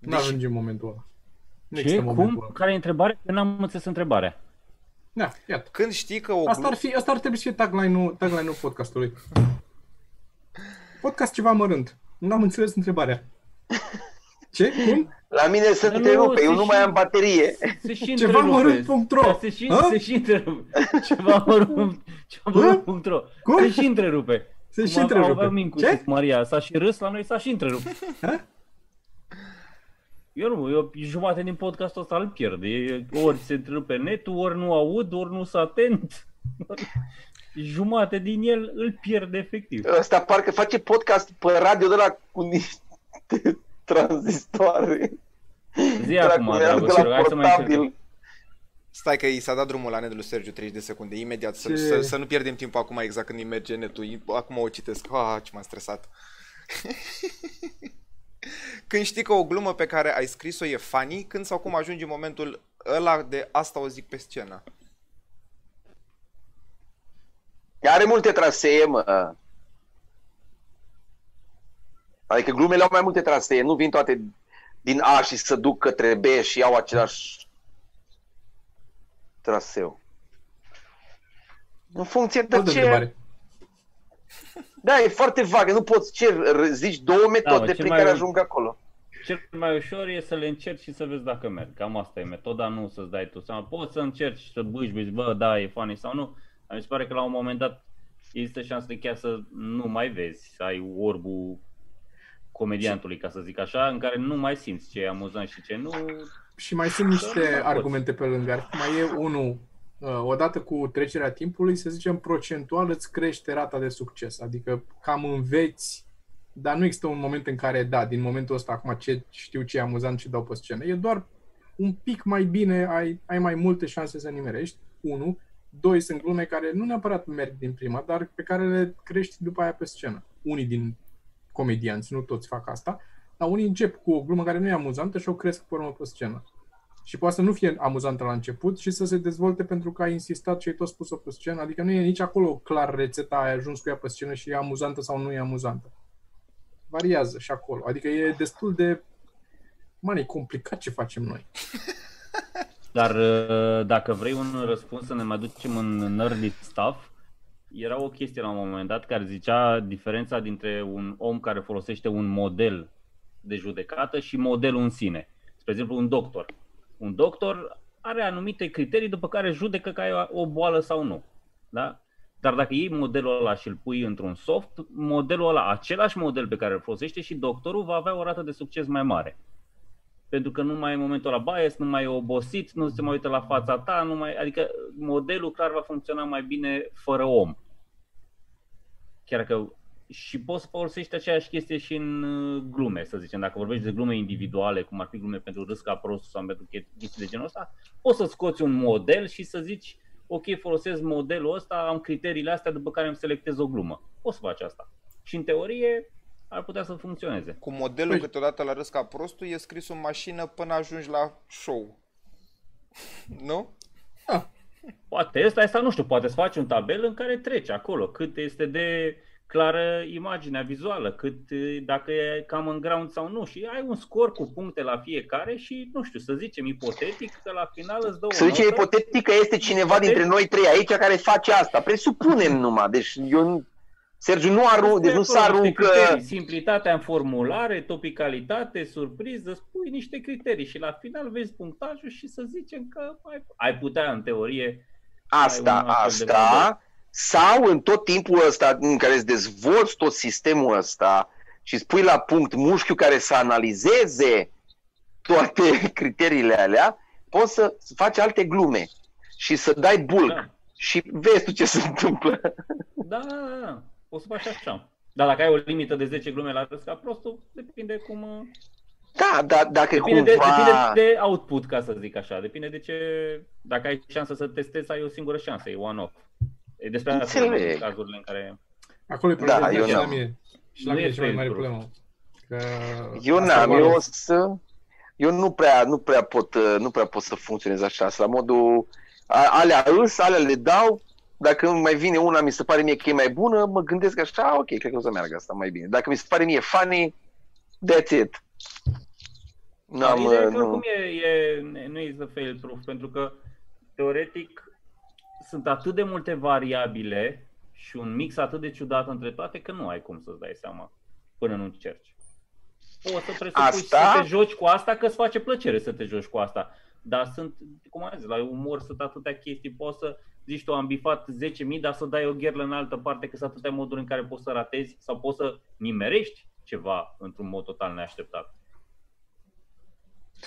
Nu Deci- ajunge în momentul ăla. Nu Ce? există momentul Cum? ăla. Care e întrebare? Că n-am înțeles întrebarea. Da, iată. Când știi că o Asta glumă... ar, fi, asta ar trebui să fie tagline-ul, tagline-ul podcastului. Podcast ceva mărânt. N-am înțeles întrebarea. Ce? Cum? La mine se Dar nu, întrerupe, eu se nu mai și- am baterie. Se și Ceva întrerupe. mărunt.ro. Da, Se și, Hă? se și întrerupe. Ceva mărunt. Ceva mărunt.ro. Cum? Se și întrerupe. Se Cum și a- întrerupe. Aveam Mincu Ce? cu Maria, s-a și râs la noi, s-a și întrerupt. Hă? Eu nu, eu jumate din podcastul ăsta îl pierd. E, ori se întrerupe netul, ori nu aud, ori nu sunt atent. Jumate din el îl pierd efectiv. Ăsta parcă face podcast pe radio de la cu niște tranzistoare. Zi acum, Dracu, dragă, de te rog, la hai să mai încercăm. portabil. Stai că i s-a dat drumul la netul lui Sergiu 30 de secunde, imediat, să, Ce? să, să nu pierdem timpul acum exact când îi merge netul. Acum o citesc. Ah, ce m-am stresat. când știi că o glumă pe care ai scris-o e funny, când sau cum ajunge momentul ăla de asta o zic pe scenă. Are multe trasee, mă. Adică glumele au mai multe trasee, nu vin toate din A și să duc către B și au același traseu. În funcție de Altă ce... întrebare. Da, e foarte vag, nu poți ce, r- zici două metode mă, cel prin mai- care ajung acolo. Cel mai ușor e să le încerci și să vezi dacă merg. Cam asta e metoda, nu să-ți dai tu seama. Poți să încerci și să bâșbiți, bă, da, e funny sau nu. Dar mi se pare că la un moment dat există șansa chiar să nu mai vezi, să ai orbul comediantului, ca să zic așa, în care nu mai simți ce e amuzant și ce nu. Și mai sunt niște Da, da, argumente pe lângă. Ar fi- Mai e unul, uh, odată cu trecerea timpului, să zicem, procentual îți crește rata de succes. Adică cam înveți, dar nu există un moment în care, da, din momentul ăsta, acum ce știu ce e amuzant și dau pe scenă. E doar un pic mai bine, ai, ai mai multe șanse să nimerești. Unu. Doi, sunt glume care nu neapărat merg din prima, dar pe care le crești după aia pe scenă. Unii din comedianți, nu toți fac asta, dar unii încep cu o glumă care nu e amuzantă și o cresc pe urmă pe scenă. Și poate să nu fie amuzantă la început și să se dezvolte pentru că ai insistat și ai tot spus-o pe scenă. Adică nu e nici acolo clar rețeta, ai ajuns cu ea pe scenă și e amuzantă sau nu e amuzantă. Variază și acolo. Adică e destul de... Man, e complicat ce facem noi. Dar uh, dacă vrei un răspuns să ne mai ducem în nerdy stuff, era o chestie la un moment dat care zicea diferența dintre un om care folosește un model de judecată și modelul în sine. Spre exemplu, un doctor. Un doctor are anumite criterii după care judecă că ai o boală sau nu. Da? Dar dacă iei modelul ăla și îl pui într-un soft, modelul ăla, același model pe care îl folosește și doctorul va avea o rată de succes mai mare pentru că nu mai e în momentul ăla bias, nu mai e obosit, nu se mai uită la fața ta, nu mai, adică modelul clar va funcționa mai bine fără om. Chiar că și poți să folosești aceeași chestie și în uh, glume, să zicem. Dacă vorbești de glume individuale, cum ar fi glume pentru râs ca prostul sau pentru chestii de genul ăsta, poți să scoți un model și să zici ok, folosesc modelul ăsta, am criteriile astea după care îmi selectez o glumă. Poți să faci asta. Și în teorie ar putea să funcționeze. Cu modelul Păi- câteodată la râs ca prostul e scris în mașină până ajungi la show. Nu? Poate ăsta, asta nu știu, poate să faci un tabel în care treci acolo, cât este de clară imaginea vizuală, cât dacă e cam în ground sau nu și ai un scor cu puncte la fiecare și, nu știu, să zicem ipotetic că la final îți dă o Să zicem notă. ipotetic că este cineva dintre noi trei aici care face asta. Presupunem numai. Deci eu, Sergiu nu, aru, Spui deci nu acolo s-a niște aruncă... criterii, Simplitatea în formulare, topicalitate, surpriză, spui niște criterii și la final vezi punctajul și să zicem că ai, ai putea în teorie Asta, ai un astfel de asta, sau în tot timpul ăsta în care îți dezvolți tot sistemul ăsta și îți pui la punct mușchiul care să analizeze toate criteriile alea, poți să faci alte glume și să dai bulk Da. și vezi tu ce se întâmplă. Da, da, da. O să faci așa. Dar dacă ai o limită de 10 glume la râs ca prostul, depinde cum... uh, Da, da dacă Depinde de, cumva... depinde de output, ca să zic așa. Depinde de ce... Dacă ai șansă să testezi, ai o singură șansă, e one-off. E despre asta Înțeleg. vorbim, cazurile în care... Acolo e Da, problema eu și la n-am. mine. Și la Nu mine e e cea mai mare fail-proof. problemă. Că Eu asta n-am, mă eu o ales. să... Eu nu prea, nu prea pot, uh, nu prea pot să funcționez așa, la modul a- alea îs, alea le dau, dacă mai vine una, mi se pare mie că e mai bună, mă gândesc așa, ok, cred că o să meargă asta mai bine. Dacă mi se pare mie funny, that's it. N-am, Ideea e uh, că nu. oricum e, e, nu e fail proof, pentru că teoretic sunt atât de multe variabile și un mix atât de ciudat între toate că nu ai cum să-ți dai seama până nu încerci. Poți să presupui Asta- să te joci cu asta că îți face plăcere să te joci cu asta. Dar sunt, cum am zis, la umor sunt atâtea chestii, poți să zici tu am bifat 10.000, dar să dai o gherlă în altă parte, că sunt atâtea moduri în care poți să ratezi sau poți să nimerești ceva într-un mod total neașteptat.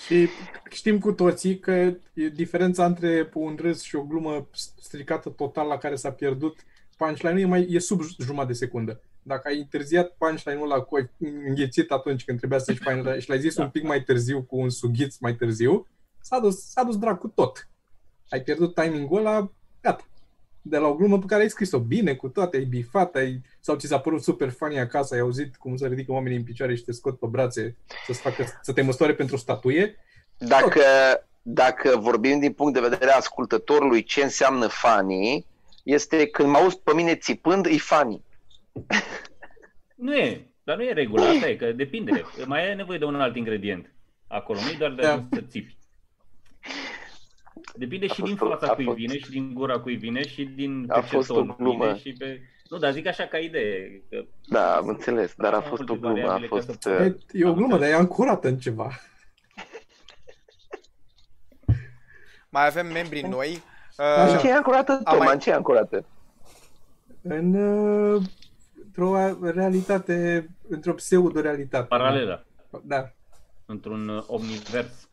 Și știm cu toții că e diferența între un râs și o glumă stricată total la care s-a pierdut punchline-ul e, mai, e sub jumătate de secundă. Dacă ai întârziat punchline-ul ăla cu ai înghețit atunci când trebuia să zici punchline și l-ai zis Da. un pic mai târziu cu un sughiț mai târziu, s-a dus, s-a dus dracu tot. Ai pierdut timingul ăla, gata. De la o glumă pe care ai scris-o bine, cu toate, ai bifat, ai, sau ți s-a părut super funny acasă, ai auzit cum se ridică oamenii în picioare și te scot pe brațe să-ți facă, să te măsoare pentru statuie, Dacă, dacă vorbim din punct de vedere a ascultătorului ce înseamnă funny, este când mă auzi pe mine țipând, e funny. Nu e, dar nu e regula, asta e, că depinde. Mai e nevoie de un alt ingredient acolo, nu e doar de Da. ajuns să țipi. Depinde A și fost din o- fața a cui fost- vine și din gura cui vine și din A pe ce fost o ton glumă. vine și pe... Nu, dar zic așa ca idee. Că Da, am înțeles, dar a Prea fost o multe glumă, a variabile ca fost... să uh, poți- E, e o glumă, dar e ancorată în ceva. Mai avem membri noi. Așa. În ce e ancorată, Am Toma? mai- În ce e ancorată? În, uh, într-o realitate, într-o pseudo-realitate. paralelă, Da. într-un uh, omnivers.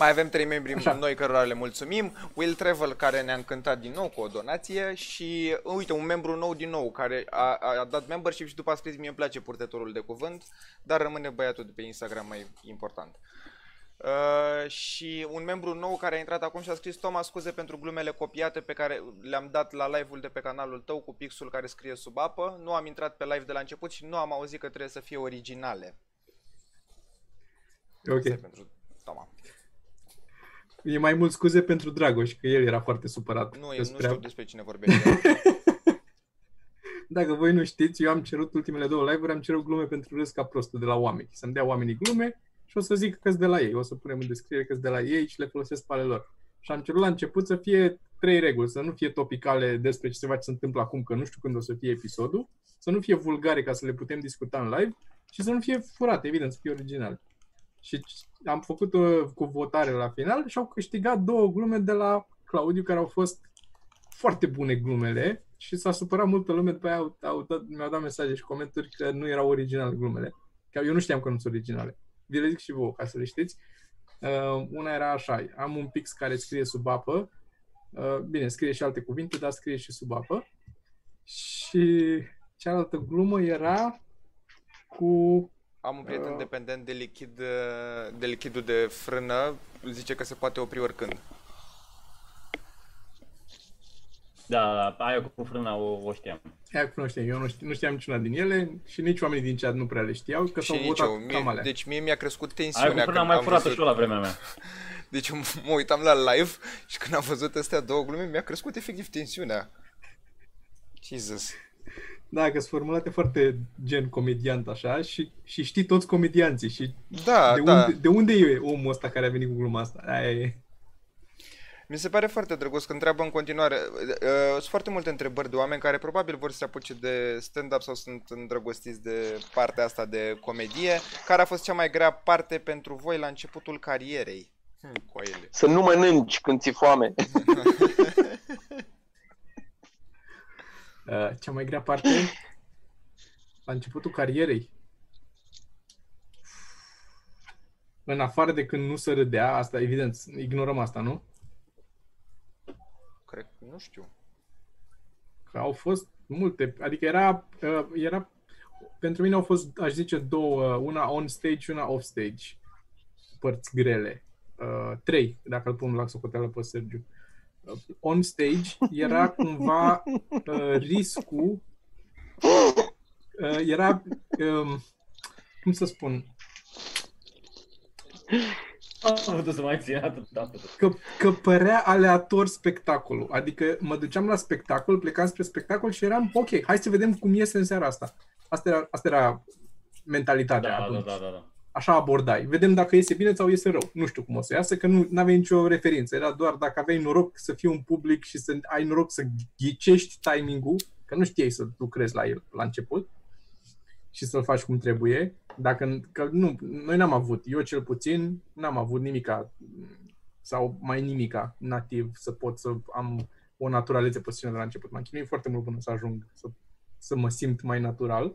Mai avem trei membri Așa. noi cărora le mulțumim. Will Travel care ne-a încântat din nou cu o donație și uite un membru nou din nou care a, a dat membership și după a scris mie îmi place purtătorul de cuvânt, dar rămâne băiatul de pe Instagram mai important. Uh, și un membru nou care a intrat acum și a scris Toma, scuze pentru glumele copiate pe care le-am dat la live-ul de pe canalul tău cu pixul care scrie sub apă. Nu am intrat pe live de la început și nu am auzit că trebuie să fie originale. E ok. Asta e pentru Toma. E mai mult scuze pentru Dragoș, că el era foarte supărat. Nu, că eu nu spunea- știu despre cine vorbește. Dacă voi nu știți, eu am cerut ultimele două live-uri, am cerut glume pentru râs ca prostul de la oameni. Să-mi dea oamenii glume și o să zic că de la ei. O să punem în descriere că de la ei și le folosesc pe ale lor. Și am cerut la început să fie trei reguli, să nu fie topicale despre ce se va ce se întâmplă acum, că nu știu când o să fie episodul, să nu fie vulgare ca să le putem discuta în live și să nu fie furate, evident, să fie original. Și am făcut uh, cu votare la final și au câștigat două glume de la Claudiu, care au fost foarte bune glumele și s-a supărat multă lume, după aia au, au dat, mi-au dat mesaje și comentarii că nu erau originale glumele. Că eu nu știam că nu sunt originale. Vi le zic și vouă, ca să le știți. Uh, una era așa, am un pix care scrie sub apă, uh, bine, scrie și alte cuvinte, dar scrie și sub apă. Și cealaltă glumă era cu Am un prieten Uh. dependent de lichid, uh, de lichidul de frână, zice că se poate opri oricând. Da, aia cu frâna o, o știam. Aia cu frâna Eu nu, știam, nu știam niciuna din ele și nici oamenii din chat nu prea le știau, că s-au votat eu, mie, cam alea. Deci mie mi-a crescut tensiunea. Aia cu frâna mai furată văzut... și eu la vremea mea. Deci mă uitam la live și când am văzut astea două glume, mi-a crescut efectiv tensiunea. Jesus. Da, că sunt formulate foarte gen comediant așa și, și știi toți comedianții și da, de, da. Unde, de unde e omul ăsta care a venit cu gluma asta? Aia e. Mi se pare foarte drăguț că întreabă în continuare. Uh, sunt foarte multe întrebări de oameni care probabil vor să se apuce de stand-up sau sunt îndrăgostiți de partea asta de comedie. Care a fost cea mai grea parte pentru voi la începutul carierei? Hmm, Să nu mănânci când ți foame. Uh, cea mai grea parte la începutul carierei. În afară de când nu se râdea, asta evident, ignorăm asta, nu? Cred, nu știu. Că au fost multe, adică era, uh, era pentru mine au fost, aș zice, două, una on stage una off stage, părți grele. Uh, trei, dacă îl pun la socoteală pe Sergiu. Uh, on stage era cumva uh, riscul uh, era um, cum să spun am să mai țin atât, că, că părea aleator spectacolul. Adică mă duceam la spectacol, plecam spre spectacol și eram, ok, hai să vedem cum iese în seara asta. Asta era, asta era mentalitatea da, atunci. Da, da, da așa abordai. Vedem dacă iese bine sau iese rău. Nu știu cum o să iasă, că nu aveai nicio referință. Era doar dacă aveai noroc să fii un public și să ai noroc să ghicești timingul, că nu știai să lucrezi la el la început și să-l faci cum trebuie. Dacă, că nu, noi n-am avut, eu cel puțin, n-am avut nimica sau mai nimica nativ să pot să am o naturalețe pe scenă de la început. M-am chinuit foarte mult până să ajung să, să mă simt mai natural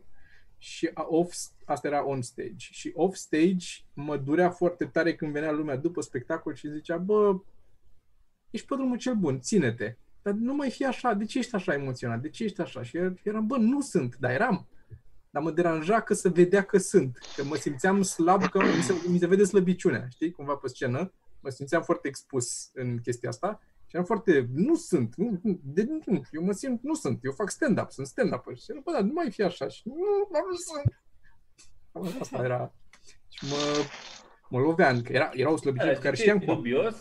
și off, asta era on stage. Și off stage mă durea foarte tare când venea lumea după spectacol și zicea, bă, ești pe drumul cel bun, ține-te. Dar nu mai fi așa, de ce ești așa emoționat? De ce ești așa? Și eram, bă, nu sunt, dar eram. Dar mă deranja că se vedea că sunt, că mă simțeam slab, că mi se, mi se vede slăbiciunea, știi, cumva pe scenă. Mă simțeam foarte expus în chestia asta și eram foarte, nu sunt, nu, de, nu, eu mă simt, nu sunt, eu fac stand-up, sunt stand-up. Și bă, dar nu mai fi așa. Și nu, dar nu sunt. Asta era. Și mă, mă loveam, că era, era o slăbiciune pe care știam cum. Dubios,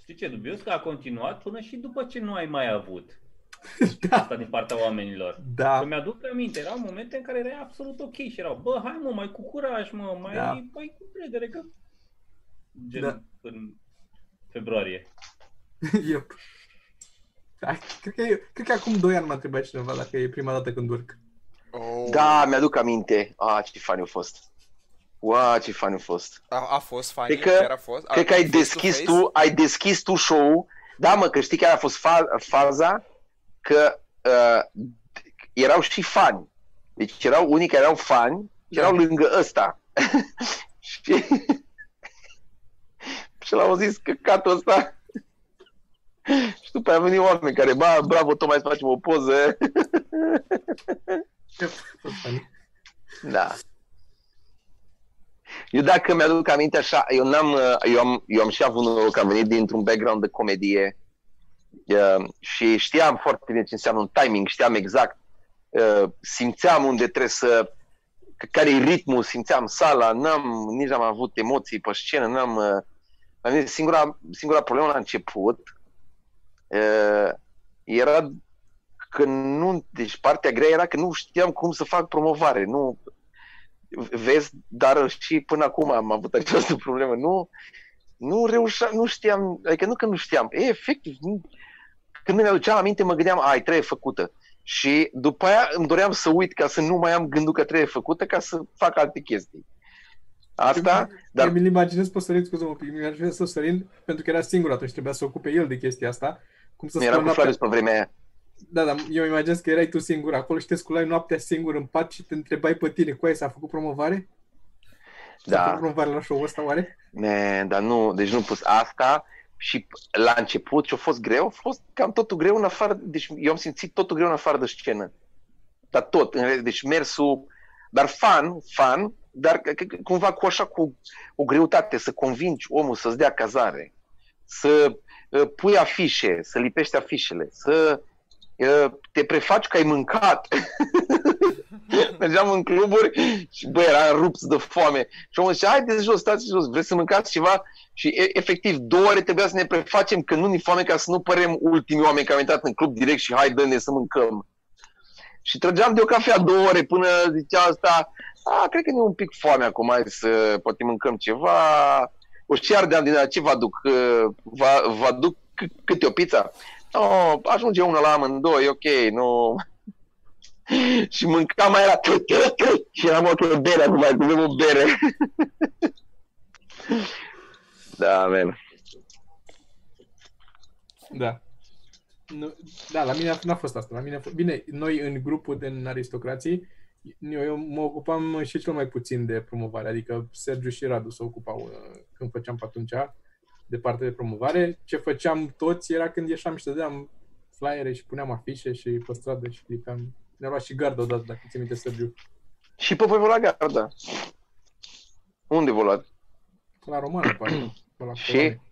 știi ce dubios? Că a continuat până și după ce nu ai mai avut. da. Asta din partea oamenilor. Da. Că mi-aduc aminte, erau momente în care era absolut ok și erau, bă, hai mă, mai cu curaj, mă, mai, da. mai cu credere că... Gen, da. în februarie. yep. Da, cred, că, cred că acum 2 ani m-a întrebat cineva dacă e prima dată când urc. Oh. Da, mi-aduc aminte. Ah, ce fain a fost. Wow, ce fain a fost. A, a fost fain, cred că, chiar a fost. A, cred că ai deschis tu, ai deschis tu show Da, mă, că știi care a fost fa- faza? Că uh, erau și fani. Deci erau unii care erau fani și erau da. lângă ăsta. și și l-au zis că catul ăsta și după aia au venit oameni care, ba, bravo, tot mai să facem o poză. da. Eu dacă mi-aduc aminte așa, eu, n-am, eu, am, eu am și avut noroc, am venit dintr-un background de comedie uh, și știam foarte bine ce înseamnă un timing, știam exact, uh, simțeam unde trebuie să, care e ritmul, simțeam sala, n-am, nici n-am avut emoții pe scenă, n-am, uh, singura, singura problemă la început era că nu, deci partea grea era că nu știam cum să fac promovare, nu, vezi, dar și până acum am avut această problemă, nu, nu reușeam, nu știam, adică nu că nu știam, e, efectiv, nu, când mi-aduceam aminte, mă gândeam, ai, trebuie făcută. Și după aia îmi doream să uit ca să nu mai am gândul că trebuie făcută ca să fac alte chestii. Asta, eu, dar... Eu mi-l imaginez pe Sărin, scuze un pic, mi imaginez pe Sărin, pentru că era singur atunci, trebuia să ocupe el de chestia asta cum să Era cu Florius pe vremea aia. Da, dar eu imaginez că erai tu singur acolo și te sculai noaptea singur în pat și te întrebai pe tine, cu aia s-a făcut promovare? Da. S-a făcut promovare la show ăsta, oare? Ne, dar nu, deci nu pus asta și la început ce a fost greu, a fost cam totul greu în afară, deci eu am simțit totul greu în afară de scenă. Dar tot, deci mersul, dar fan, fan, dar cumva cu așa cu o greutate, să convingi omul să-ți dea cazare, să pui afișe, să lipești afișele, să uh, te prefaci că ai mâncat. Mergeam în cluburi și bă, era rupți de foame. Și omul zicea, haideți jos, stați jos, vreți să mâncați ceva? Și e, efectiv, două ore trebuia să ne prefacem că nu ni foame ca să nu părem ultimii oameni care au intrat în club direct și hai, dă-ne să mâncăm. Și trăgeam de o cafea două ore până zicea asta, a, cred că ne e un pic foame acum, hai să poate mâncăm ceva. O și ardeam din ce vă aduc? Vă, vă aduc c- câte o pizza? No, ajunge una la amândoi, ok, nu... și mâncam mai era și eram o bere acum, mai bem o bere. da, man. Da. Nu, da, la mine n-a fost asta. La mine a fost... Bine, noi în grupul din aristocrații, eu, eu mă ocupam și cel mai puțin de promovare, adică Sergiu și Radu se ocupau uh, când făceam pe atunci de parte de promovare. Ce făceam toți era când ieșeam și dădeam flyere și puneam afișe și pe stradă și clipeam. Ne-a luat și gardă odată, dacă ți minte, Sergiu. Și pe voi vă lua garda. Unde vă luați? La romană, poate. Pe la Și? Coloane.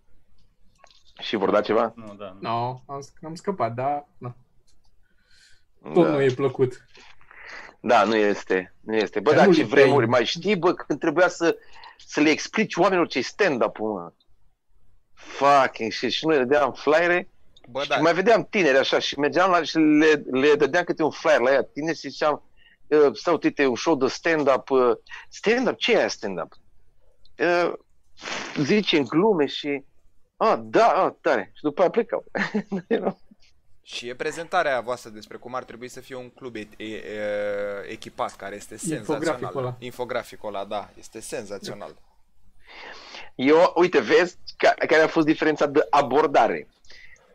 Și vor da ceva? Nu, da. nu. No, am, sc- am scăpat, dar na, tot da. nu e plăcut. Da, nu este. Nu este. Bă, Că dar nu ce li vremuri. dai- Mai știi, bă, când trebuia să, să le explici oamenilor ce stand-up, mă. Fucking shit. Și noi le dădeam flyere Bă, și da, mai vedeam tineri așa și mergeam la și le, le dădeam câte un flyer la ea tineri și ziceam uh, sau uite, un show de stand-up. Uh, stand-up? Ce e aia stand-up? Uh, zice în glume și ah, da, ah, tare. Și după aia plecau. Erau- și e prezentarea voastră despre cum ar trebui să fie un club e, e, e, echipat, care este senzațional. Infograficul ăla. Infograficul ăla, da, este senzațional. Eu, uite, vezi ca, care a fost diferența de abordare.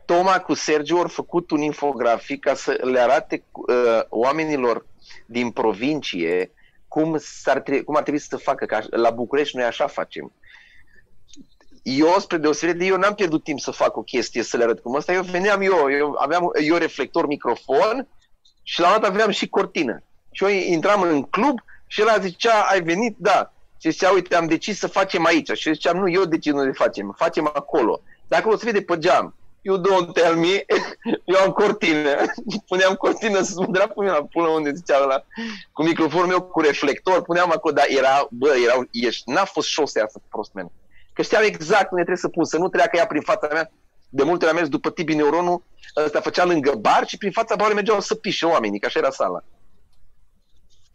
Toma cu Sergiu au făcut un infografic ca să le arate uh, oamenilor din provincie cum, s-ar tre- cum ar trebui să facă, că aș- la București noi așa facem. Eu, spre deosebire de eu, n-am pierdut timp să fac o chestie, să le arăt cum asta. Eu veneam eu, eu aveam eu reflector, microfon și la un dat aveam și cortină. Și eu intram în club și el zicea, ai venit? Da. Și zicea, uite, am decis să facem aici. Și eu ziceam, nu, eu decid unde facem, facem acolo. Dar acolo se vede pe geam. You don't tell me, eu am cortină. Puneam cortină să mă dracu la până unde zicea ăla. Cu microfonul meu, cu reflector, puneam acolo, dar era, bă, erau, ești, n-a fost șosea să prost, man. Că știam exact unde trebuie să pun, să nu treacă ea prin fața mea. De multe ori am mers după Tibi Neuronul, ăsta făcea lângă bar și prin fața barului mergeau să pișe oamenii, că așa era sala.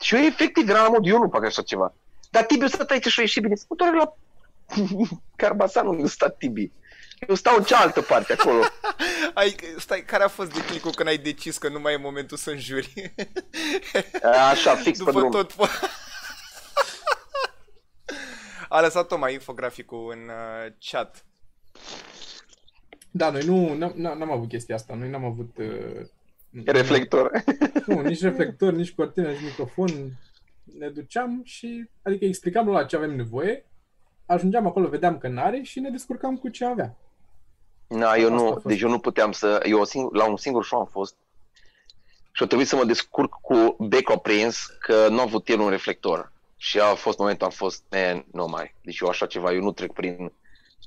Și eu efectiv eram la mod, eu nu fac așa ceva. Dar Tibi o să aici și o ieși bine. Mă doare la Carbasan unde sta Tibi. Eu stau în cealaltă parte acolo. Ai, stai, care a fost declicul când ai decis că nu mai e momentul să înjuri? Așa, fix pe După drum. tot... po- a lăsat Toma infograficul în uh, chat. Da, noi nu n-am, n-am avut chestia asta. Noi n-am avut... Uh, Reflector. Nu, nici reflector, nici cortină, nici microfon. Ne duceam și, adică explicam la ce avem nevoie, ajungeam acolo, vedeam că n-are și ne descurcam cu ce avea. Na, eu Asta a nu, fost. deci eu nu puteam să, eu sing- la un singur show am fost și a trebuit să mă descurc cu bec oprins că nu a avut el un reflector. Și a fost momentul, am fost, man, nu mai. Deci eu așa ceva, eu nu trec prin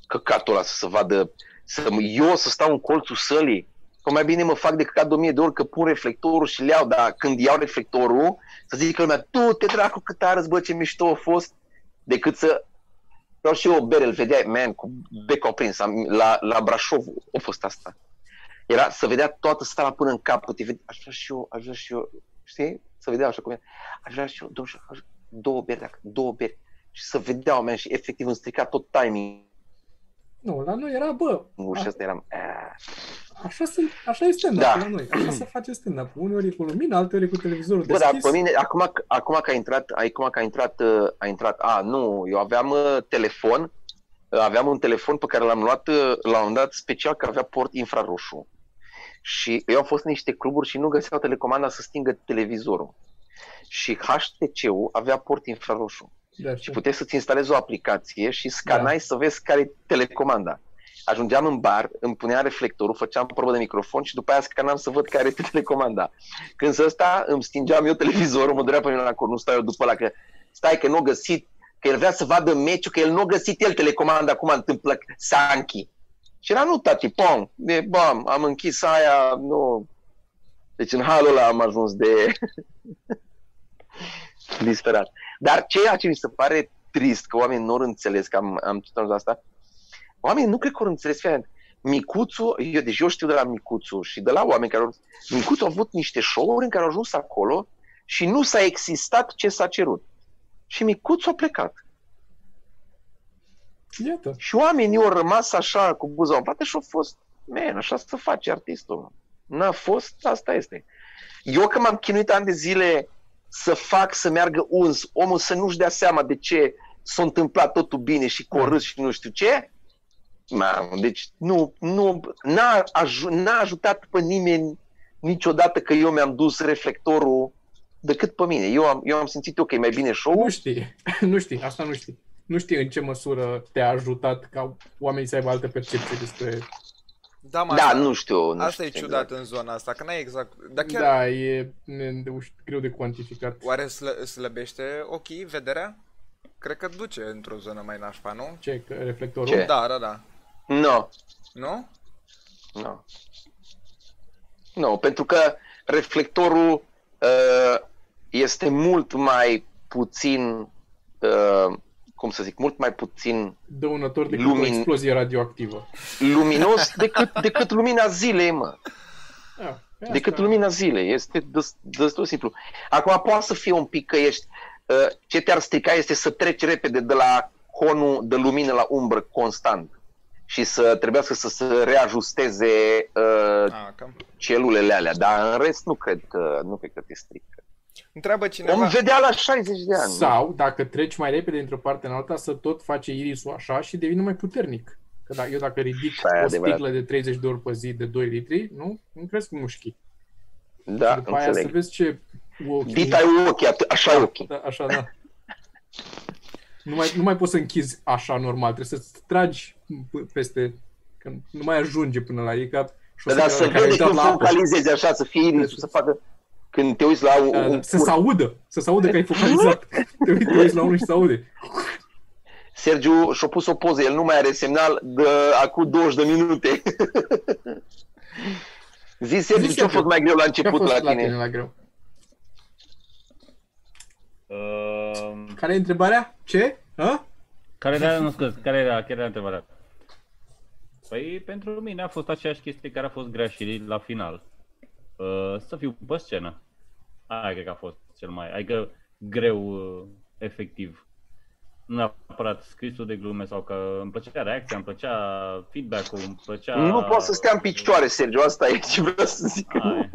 căcatul ăla să se vadă, să, eu să stau în colțul sălii. Că mai bine mă fac de căcat de o mie de ori că pun reflectorul și le iau, dar când iau reflectorul, să zic că lumea, tu te dracu cât arăți, bă, ce mișto a fost, decât să Vreau și eu o bere, îl vedeai, man, cu bec oprins. Am, la, la Brașov a fost asta. Era să vedea toată sala până în capăt. Te vede, aș vrea și eu, aș vrea și eu, știi? Să vedea așa cum e. Aș vrea și eu, domnule, aș- două beri, dacă, două beri. Și să vedeau, man, și efectiv îmi strica tot timing Nu, la noi era, bă, și asta eram, "Ah." așa, sunt, așa e stand-up Da. la noi. Așa se face stand-up. Uneori e cu lumină, alteori e cu televizorul Bă, dar deschis. pe mine, acum, acum că a intrat, acum că a intrat, uh, a intrat, a, nu, eu aveam uh, telefon, uh, aveam un telefon pe care l-am luat uh, la un moment dat special că avea port infraroșu. Și eu am fost în niște cluburi și nu găseau telecomanda să stingă televizorul. Și HTC-ul avea port infraroșu. Da, Și puteai să-ți instalezi o aplicație și scanai Da. să vezi care e telecomanda. Ajungeam în bar, îmi punea reflectorul, făceam probă de microfon și după aia scanam să văd care este telecomanda. Când să ăsta, îmi stingeam eu televizorul, mă durea pe mine la cur, nu stau eu după la că stai că nu a găsit, că el vrea să vadă meciul, că el nu a găsit el telecomanda, cum a întâmplat Sanchi. Și era, nu, tati, pom, de, bam, am închis aia, nu, Deci în halul ăla am ajuns de disperat. Dar ceea ce mi se pare trist, că oamenii nu înțeles, că am, am tot asta, oamenii nu cred că au înțeles, fie, Micuțu, eu, deci eu știu de la Micuțu și de la oameni care au Micuțu a avut niște show-uri în care au ajuns acolo și nu s-a existat ce s-a cerut. Și Micuțu a plecat. Iată. Și oamenii au rămas așa cu buza în față și au fost, man, așa să face artistul. N-a fost, asta este. Eu că m-am chinuit ani de zile să fac să meargă uns, omul să nu-și dea seama de ce s-a întâmplat totul bine și corâs și nu știu ce, Mamă, deci nu, nu, n-a, aj- n-a ajutat pe nimeni niciodată că eu mi-am dus reflectorul decât pe mine. Eu am, eu am simțit, ok, mai bine show Nu știi, nu știi, asta nu știi. Nu știi în ce măsură te-a ajutat ca oamenii să aibă altă percepție despre... Da, mă, Da, asta, nu știu. Nu asta știu e ciudat exact. în zona asta, că n-ai exact... Dar chiar Da, e ne- uș- greu de cuantificat. oare slă, slăbește ochii, vederea? Cred că duce într-o zonă mai nașpa, nu? Ce, că reflectorul? Ce? Da, da, da. Nu, Nu? nu. Nu, pentru că reflectorul uh, este mult mai puțin, uh, cum să zic, mult mai puțin Dăunător decât Lumin- o explozie radioactivă. luminos decât, decât lumina zilei, mă. Da, pe decât asta- lumina zilei. Este des- destul simplu. Acum poate să fie un pic că ești... uh, Ce te-ar strica este să treci repede de la conul de lumină la umbră constant și să trebuiască să se reajusteze uh, Ah, cam. celulele alea, dar în rest nu cred că, nu cred că te strică. Întreabă cineva... Om vedea la 60 de ani. Sau, dacă treci mai repede dintr-o parte în alta, să tot face irisul așa și devine mai puternic. Că da, eu dacă ridic Aia e o adevărat. sticlă de 30 de ori pe zi de 2 litri, nu? Îmi cresc mușchii. Da, și după aia să înțeleg. vezi ce ochi... Dita ai ochii, at- așa ai ochii. Da, așa, da. Nu mai, nu mai poți să închizi așa normal, trebuie să-ți tragi p- peste, că nu mai ajunge până la ei, ca Dar șosetele să care ai vede dat când la apă. focalizezi așa, să fie irisul, să facă... Când te uiți la un, Da, da, un Să se audă, să se audă că ai focalizat. Te uiți, te uiți la unul și se aude. Sergiu și-a pus o poză, el nu mai are semnal de acum 20 de minute. Zi, Sergiu, Zi, ce-a Sergiu, fost mai greu la Ce a început fost la la tine? tine la greu? Uh, Care e întrebarea? Ce? Ha? care era, nu scuz, care era, care era întrebarea? Păi pentru mine a fost aceeași chestie care a fost grea și la final. Uh, să fiu pe scenă. Aia cred că a fost cel mai, adică greu, uh, efectiv. Nu neapărat scrisul de glume sau că îmi plăcea reacția, îmi plăcea feedback-ul, îmi plăcea... Nu poate să stea în picioare, Sergiu, asta e ce vreau să zic. Aia.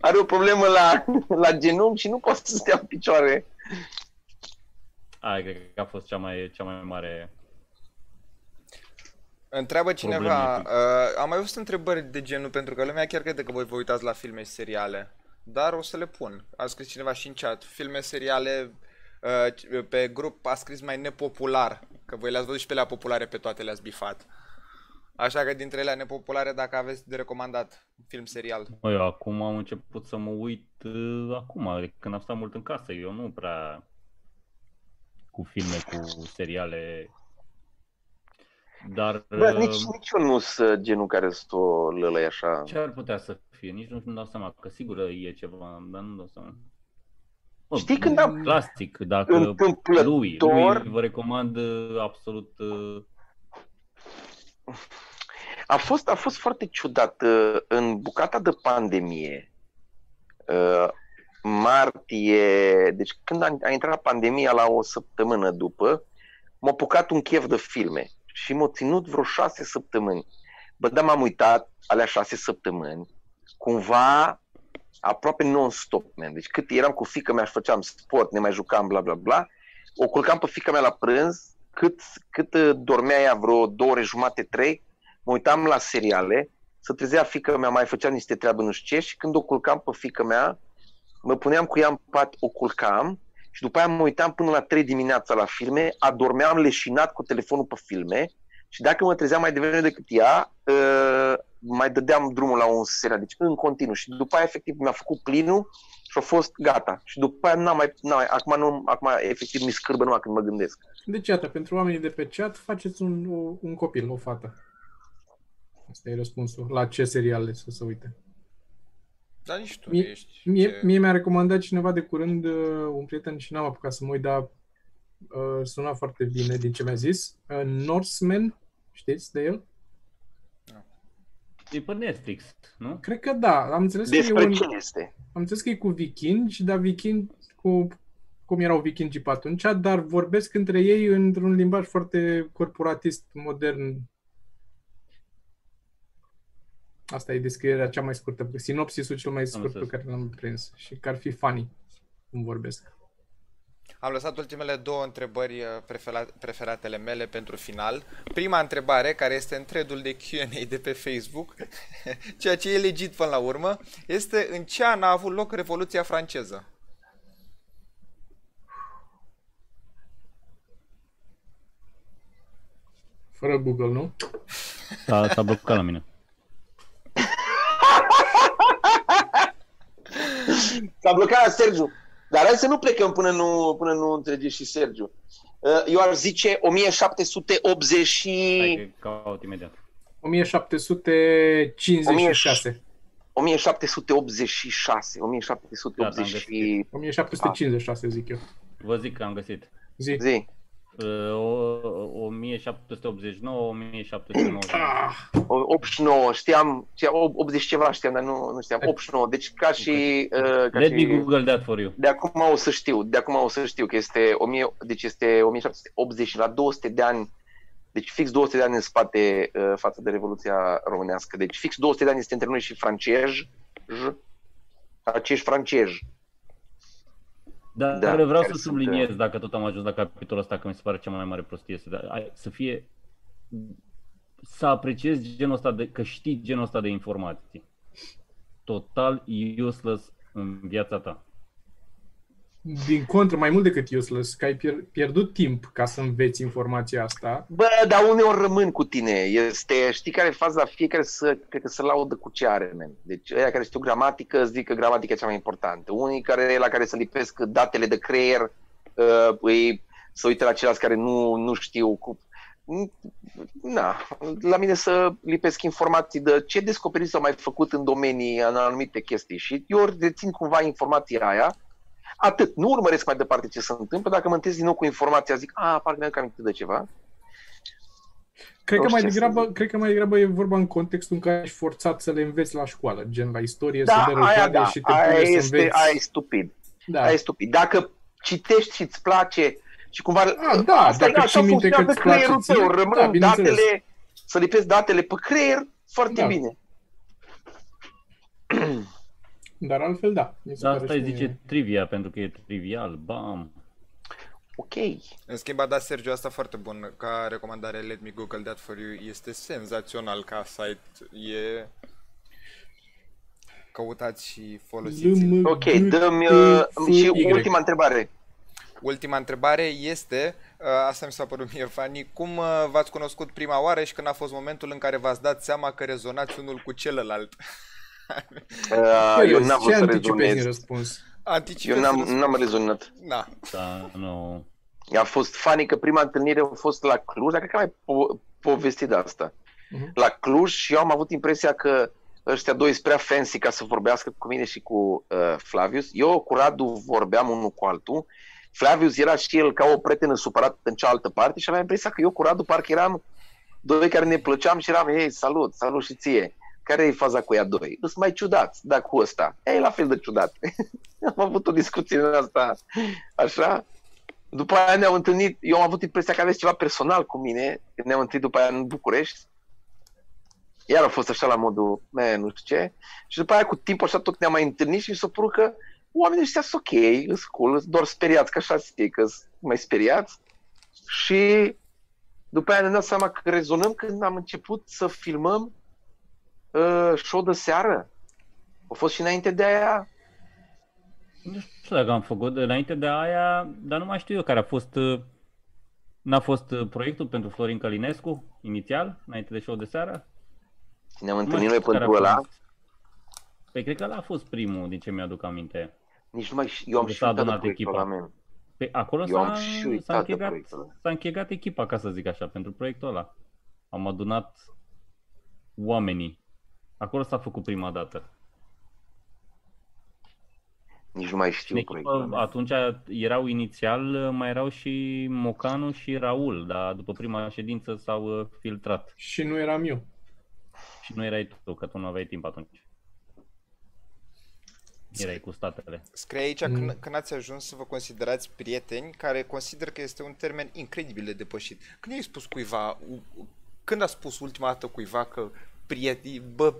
Are o problemă la, la genunchi și nu poate să stea în picioare. Aia cred că a fost cea mai, cea mai mare Întreabă cineva, Probleme. uh, am mai văzut întrebări de genul, pentru că lumea chiar crede că voi vă uitați la filme și seriale, dar o să le pun. A scris cineva și în chat, filme, seriale, uh, pe grup a scris mai nepopular, că voi le-ați văzut și pe alea populare, pe toate le-ați bifat. Așa că dintre ele nepopulare, dacă aveți de recomandat film, serial. Mă, eu acum am început să mă uit uh, acum, de când am stat mult în casă. Eu nu prea cu filme, cu seriale. Dar Bă, uh, nici, nici eu nu sunt genul care să o lălăi așa. ce ar putea să fie? Nici nu îmi dau seama, că sigur e ceva, dar nu dau seama. Bă, Știi când am- Plastic, dacă Întâmplător, lui, lui vă recomand uh, absolut uh, A fost, a fost foarte ciudat. Uh, În bucata de pandemie, uh, martie, deci când a, a intrat pandemia la o săptămână după, m-a apucat un chef de filme și m-a ținut vreo șase săptămâni. Bă, dar m-am uitat alea șase săptămâni, cumva aproape non-stop, man. Deci cât eram cu fica mea și făceam sport, ne mai jucam, bla, bla, bla, o culcam pe fica mea la prânz, cât, cât uh, dormea ea vreo două ore jumate, trei, mă uitam la seriale, să trezea fica mea, mai făcea niște treabă nu știu ce și când o culcam pe fica mea, mă puneam cu ea în pat, o culcam și după aia mă uitam până la 3 dimineața la filme, adormeam leșinat cu telefonul pe filme și dacă mă trezeam mai devreme decât ea, uh, mai dădeam drumul la un serial, deci în continuu. Și după aia, efectiv, mi-a făcut plinul și a fost gata. Și după aia n-am mai, n-am mai acum, nu, acum efectiv mi scârbă numai când mă gândesc. Deci, iată, pentru oamenii de pe chat, faceți un, o, un copil, o fată. Asta e răspunsul. La ce seriale să se uite? Dar nici tu Mie- nu ești. Mie, ce- mie mi-a recomandat cineva de curând, uh, un prieten și n-am apucat să mă uit, dar uh, suna foarte bine din ce mi-a zis. Uh, Norseman, știți de el? E pe Netflix, nu? Cred că da, am înțeles că, Despre e un, ce este? am înțeles că e cu vikingi, dar vikingi cu cum erau vikingii pe atunci, dar vorbesc între ei într-un limbaj foarte corporatist, modern. Asta e descrierea cea mai scurtă, sinopsisul cel mai scurt pe înțeles. care l-am prins și că ar fi funny cum vorbesc. Am lăsat ultimele două întrebări uh, prefera- preferatele mele pentru final. Prima întrebare, care este în thread de Q&A de pe Facebook, ceea ce e legit până la urmă, este în ce an a avut loc Revoluția franceză? Fără Google, nu? S-a, s-a blocat la mine. S-a blocat la Sergiu. Dar hai să nu plecăm până nu, până nu înțelege și Sergiu. Uh, Eu aș zice 1780 și... Hai că caut imediat. 1756. 1786. 1780 și... 1756, zic eu. Vă zic că am găsit. Zi. Zi. Uh, o- 1789, 1790. Ah, O- 89, știam, știam 80 ceva știam, dar nu, nu știam, 89, deci ca și... Uh, ca Let și... me google that for you. De acum o să știu, de acum o să știu că este 1000, deci este 1780 și la 200 de ani, deci fix 200 de ani în spate uh, față de Revoluția Românească. Deci fix 200 de ani este între noi și francezi, j, acești francezi. Dar Da, da, vreau care să sunt, subliniez, dacă tot am ajuns la capitolul ăsta, că mi se pare cea mai mare prostie, să, da- ai- să fie să apreciezi genul ăsta de, că știi genul ăsta de informații. Total useless în viața ta. Din contră, mai mult decât useless, că ai pier- pierdut timp ca să înveți informația asta. Bă, dar uneori rămân cu tine. Este, știi care e faza? Fiecare să, cred că să laudă cu ce are, man. Deci ăia care știu gramatică, îți zic că gramatica e cea mai importantă. Unii care, la care să lipesc datele de creier, uh, îi, să uite la ceilalți care nu, nu știu cu... Na, la mine să lipesc informații de ce descoperiri s-au mai făcut în domenii, în anumite chestii și eu rețin cumva informația aia Atât. Nu urmăresc mai departe ce se întâmplă. Dacă mă întâlnesc din nou cu informația, zic, a, parcă mi-am aminte de ceva. Cred că, Nu mai știu ce să degrabă, zic. cred că mai degrabă e vorba în contextul în care ești forțat să le înveți la școală, gen la istorie, Da, să dă aia războane da, și te aia pune să este, înveți. aia e stupid. Da. Aia e stupid. Dacă citești și îți place și cumva... A, da, asta dacă e, așa ții minte că funcționează îți place creierul ție, tău. da, Rămân bineînțeles. datele, să lipesc datele pe creier, foarte Da. bine. Dar altfel, da. Mi se Dar pare asta îi și mie- zice trivia, pentru că e trivial. Bam! Ok. În schimb, a dat Sergio asta foarte bun ca recomandare. Let me Google that for you. Este senzațional ca site. E... Căutați și folosiți LM. Ok, G, dă-mi T, uh, F, și Y. ultima întrebare. Ultima întrebare este, uh, asta mi s-a părut mie funny, cum uh, v-ați cunoscut prima oară și când a fost momentul în care v-ați dat seama că rezonați unul cu celălalt? Uh, eu Serios, n-am ce vrut să anticipezi în rezonez. răspuns? Anticipez Eu n-am, răspunsul. n-am rezonat. Da. Da, nu. A fost funny că prima întâlnire a fost la Cluj, dar cred că am mai po- povestit de asta. Mhm. La Cluj și eu am avut impresia că ăștia doi sunt prea fancy ca să vorbească cu mine și cu uh, Flavius. Eu cu Radu vorbeam unul cu altul. Flavius era și el ca o prietenă supărată în cealaltă parte și aveam impresia că eu cu Radu parcă eram doi care ne plăceam și eram, hei, salut, salut și ție. Care e faza cu ea doi? Sunt mai ciudați, dar cu ăsta. E la fel de ciudat. am avut o discuție în asta, așa. După aia ne-am întâlnit, eu am avut impresia că aveți ceva personal cu mine, când ne-am întâlnit după aia în București. Iar a fost așa la modul, man, nu știu ce. Și după aia cu timpul așa tot ne-am mai întâlnit și mi s-a părut că oamenii ăștia sunt ok, sunt cool, sunt doar speriați, că așa e, că sunt mai speriați. Și după aia ne-am dat seama că rezonăm când am început să filmăm uh, show de seară. A fost și înainte de aia Nu știu dacă am făcut înainte de aia, dar nu mai știu eu care a fost... uh, N-a fost uh, proiectul pentru Florin Călinescu, inițial, înainte de show de seară? ne-am Nu mai întâlnit noi știu care a pentru ăla. fost. Păi cred că ăla a fost primul, din ce mi-aduc aminte. Nici nu mai, eu am De și s-a uitat de adunat proiectul echipa. ăla, man. Pe acolo Eu am s-a, și s-a, uitat de închegat, proiectul ăla. s-a închegat echipa, ca să zic așa, pentru proiectul ăla. Am adunat oamenii. Acolo s-a făcut prima dată. Nici nu mai știu În echipă, proiectul. atunci erau inițial, mai erau și Mocanu și Raul, dar după prima ședință s-au uh, filtrat. Și nu eram eu. Și nu erai tu, că tu nu aveai timp atunci. Erai cu statele. Scrie aici Mm. când, când ați ajuns să vă considerați prieteni, care consider că este un termen incredibil de depășit. Când ai spus cuiva, u- u- când a spus ultima dată cuiva că prieten, bă,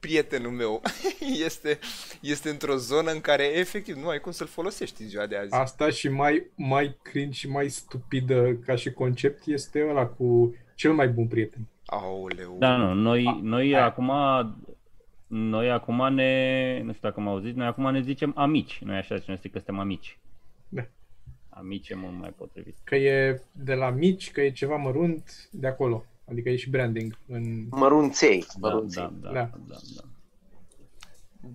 prietenul meu este, este într-o zonă în care efectiv nu ai cum să-l folosești în ziua de azi. Asta și mai, mai cringe și mai stupidă ca și concept este ăla cu cel mai bun prieten. Aoleu. Da, nu, noi, noi aia. acum noi acum ne, nu știu dacă m-au zis, noi acum ne zicem amici, noi așa zicem, că suntem amici. Da. Amici e mult mai potrivit. Că e de la mici, că e ceva mărunt de acolo. Adică e și branding în... Mărunței, Da, mărunței. da, da, Da. da, da.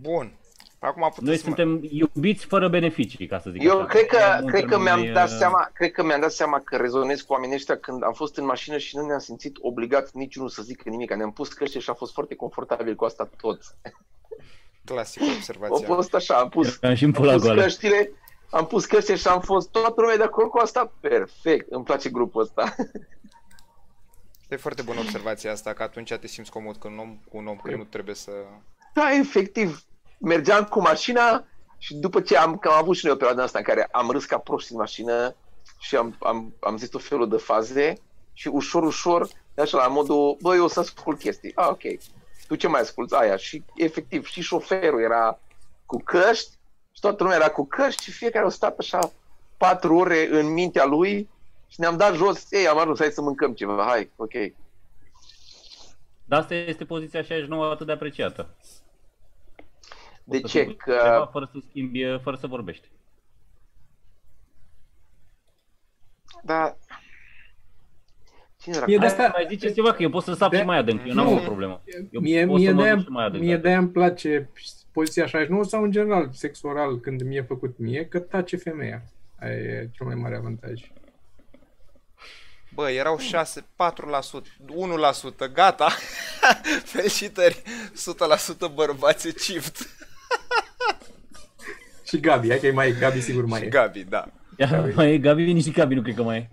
Bun. Acum puteți Noi să mă- suntem iubiți fără beneficii, ca să zic Eu așa. cred că, E un cred că termen mi-am mai, dat uh, seama, cred că mi-am dat seama că rezonez cu oamenii ăștia când am fost în mașină și nu ne-am simțit obligat niciunul să zică nimic. Ne-am pus căști și a fost foarte confortabil cu asta toți. Clasică A observația. fost așa, am pus, Eram și în am pula pus goală. căștile, am pus căștile și am fost toată lumea de acord cu asta. Perfect, îmi place grupul ăsta. E foarte bună observația asta, că atunci te simți comod cu un om, cu un om că nu trebuie să... Da, efectiv. Mergeam cu mașina și după ce am, că am avut și noi o perioadă asta în care am râs ca proști în mașină și am, am, am zis tot felul de faze și ușor, ușor, de așa la modul, băi, eu o să ascult chestii. Ah, ok. Tu ce mai asculti? Aia. Și efectiv, și șoferul era cu căști și toată lumea era cu căști și fiecare a stat așa patru ore în mintea lui și ne-am dat jos. Ei, am ajuns, hai să mâncăm ceva. Hai, ok. Dar asta este poziția 69 atât de apreciată. De Să ce? spui Că Ceva fără să schimbi, fără să vorbești. Da. Cine era? Mie de Hai, asta- mai ziceți ceva, că eu pot să sap de- și mai adânc, eu n-am Nu. o problemă. Eu Mie, pot mie, să mă de-aia, duc și mai adânc. mie dacă- de-aia îmi place poziția 69 sau în general sex oral când mi-e făcut mie, că tace femeia. Aia e cel mai mare avantaj. Bă, erau 6, 4%, 1%, gata. Felicitări, 100% bărbați cift. Și Gabi, hai că e mai e, Gabi sigur mai Și e. Gabi, da. Ia, mai e Gabi, nici Gabi nu cred că mai e.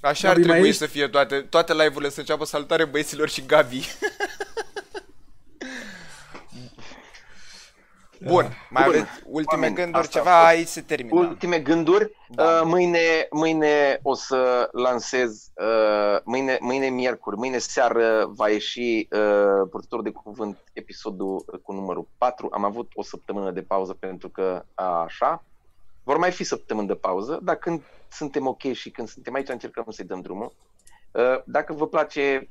Așa ar Gabi, mai trebui ești? să fie toate, toate live-urile să înceapă salutare băieților și Gabi. Bun, mai Bun. aveți ultime Oameni, gânduri, asta a ceva, fost. aici se termină. Ultime gânduri. Da. Uh, mâine, mâine o să lansez, uh, mâine, mâine miercuri, mâine seară va ieși uh, Purtător de Cuvânt episodul uh, cu numărul 4. Am avut o săptămână de pauză pentru că a, așa. Vor mai fi săptămâni de pauză, dar când suntem ok și când suntem aici încercăm să-i dăm drumul. Uh, dacă vă place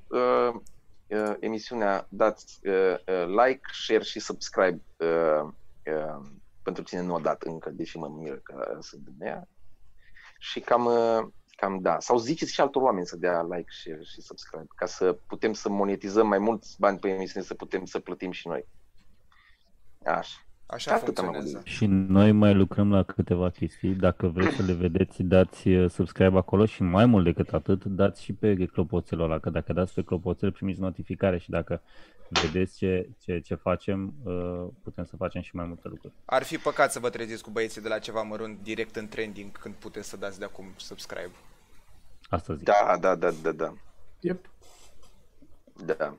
uh, uh, emisiunea, dați uh, uh, like, share și subscribe uh, uh, pentru cine nu a dat încă, deși mă miră că sunt din ea. Și cam, uh, cam da. Sau ziceți și altor oameni să dea like, share și subscribe, ca să putem să monetizăm mai mulți bani pe emisiune, să putem să plătim și noi. Așa. Așa Atât am funcționează. avut. Și noi mai lucrăm la câteva chestii. Dacă vreți să le vedeți, dați uh, subscribe acolo și mai mult decât atât, dați și pe clopoțelul ăla, că dacă dați pe clopoțel primiți notificare și dacă vedeți ce, ce, ce facem, uh, putem să facem și mai multe lucruri. Ar fi păcat să vă treziți cu băieții de la ceva mărunt direct în trending când puteți să dați de acum subscribe. Asta zic. Da, da, da, da, da. Yep. Da.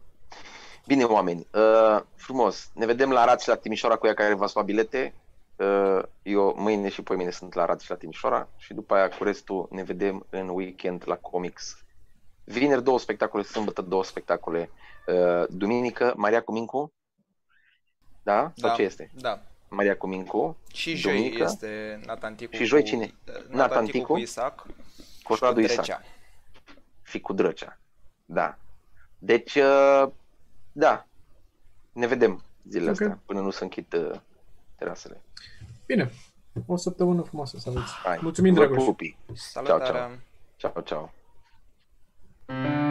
Bine, oameni, uh, frumos. Ne vedem la Arad și la Timișoara cu ea care v-ați luat bilete. Uh, eu mâine și poi mâine sunt la Arad și la Timișoara și după aia cu restul ne vedem în weekend la Comics. Vineri două spectacole, sâmbătă două spectacole, uh, duminică Maria Cumincu. Da? Sau ce este? Da. Maria Cumincu. Și joi Duminică. este Natanticu Și joi cu, cine? Natanticu, Natanticu? cu Isaac Cu și Radu Isac. Drecea. fi cu Drăcea. Da. Deci, uh, da, ne vedem zilele okay. astea până nu se închid uh, terasele. Bine, o săptămână frumoasă să aveți. Hai. Mulțumim, Dragoș. Salutare. Ciao, ciao. ciao, ciao.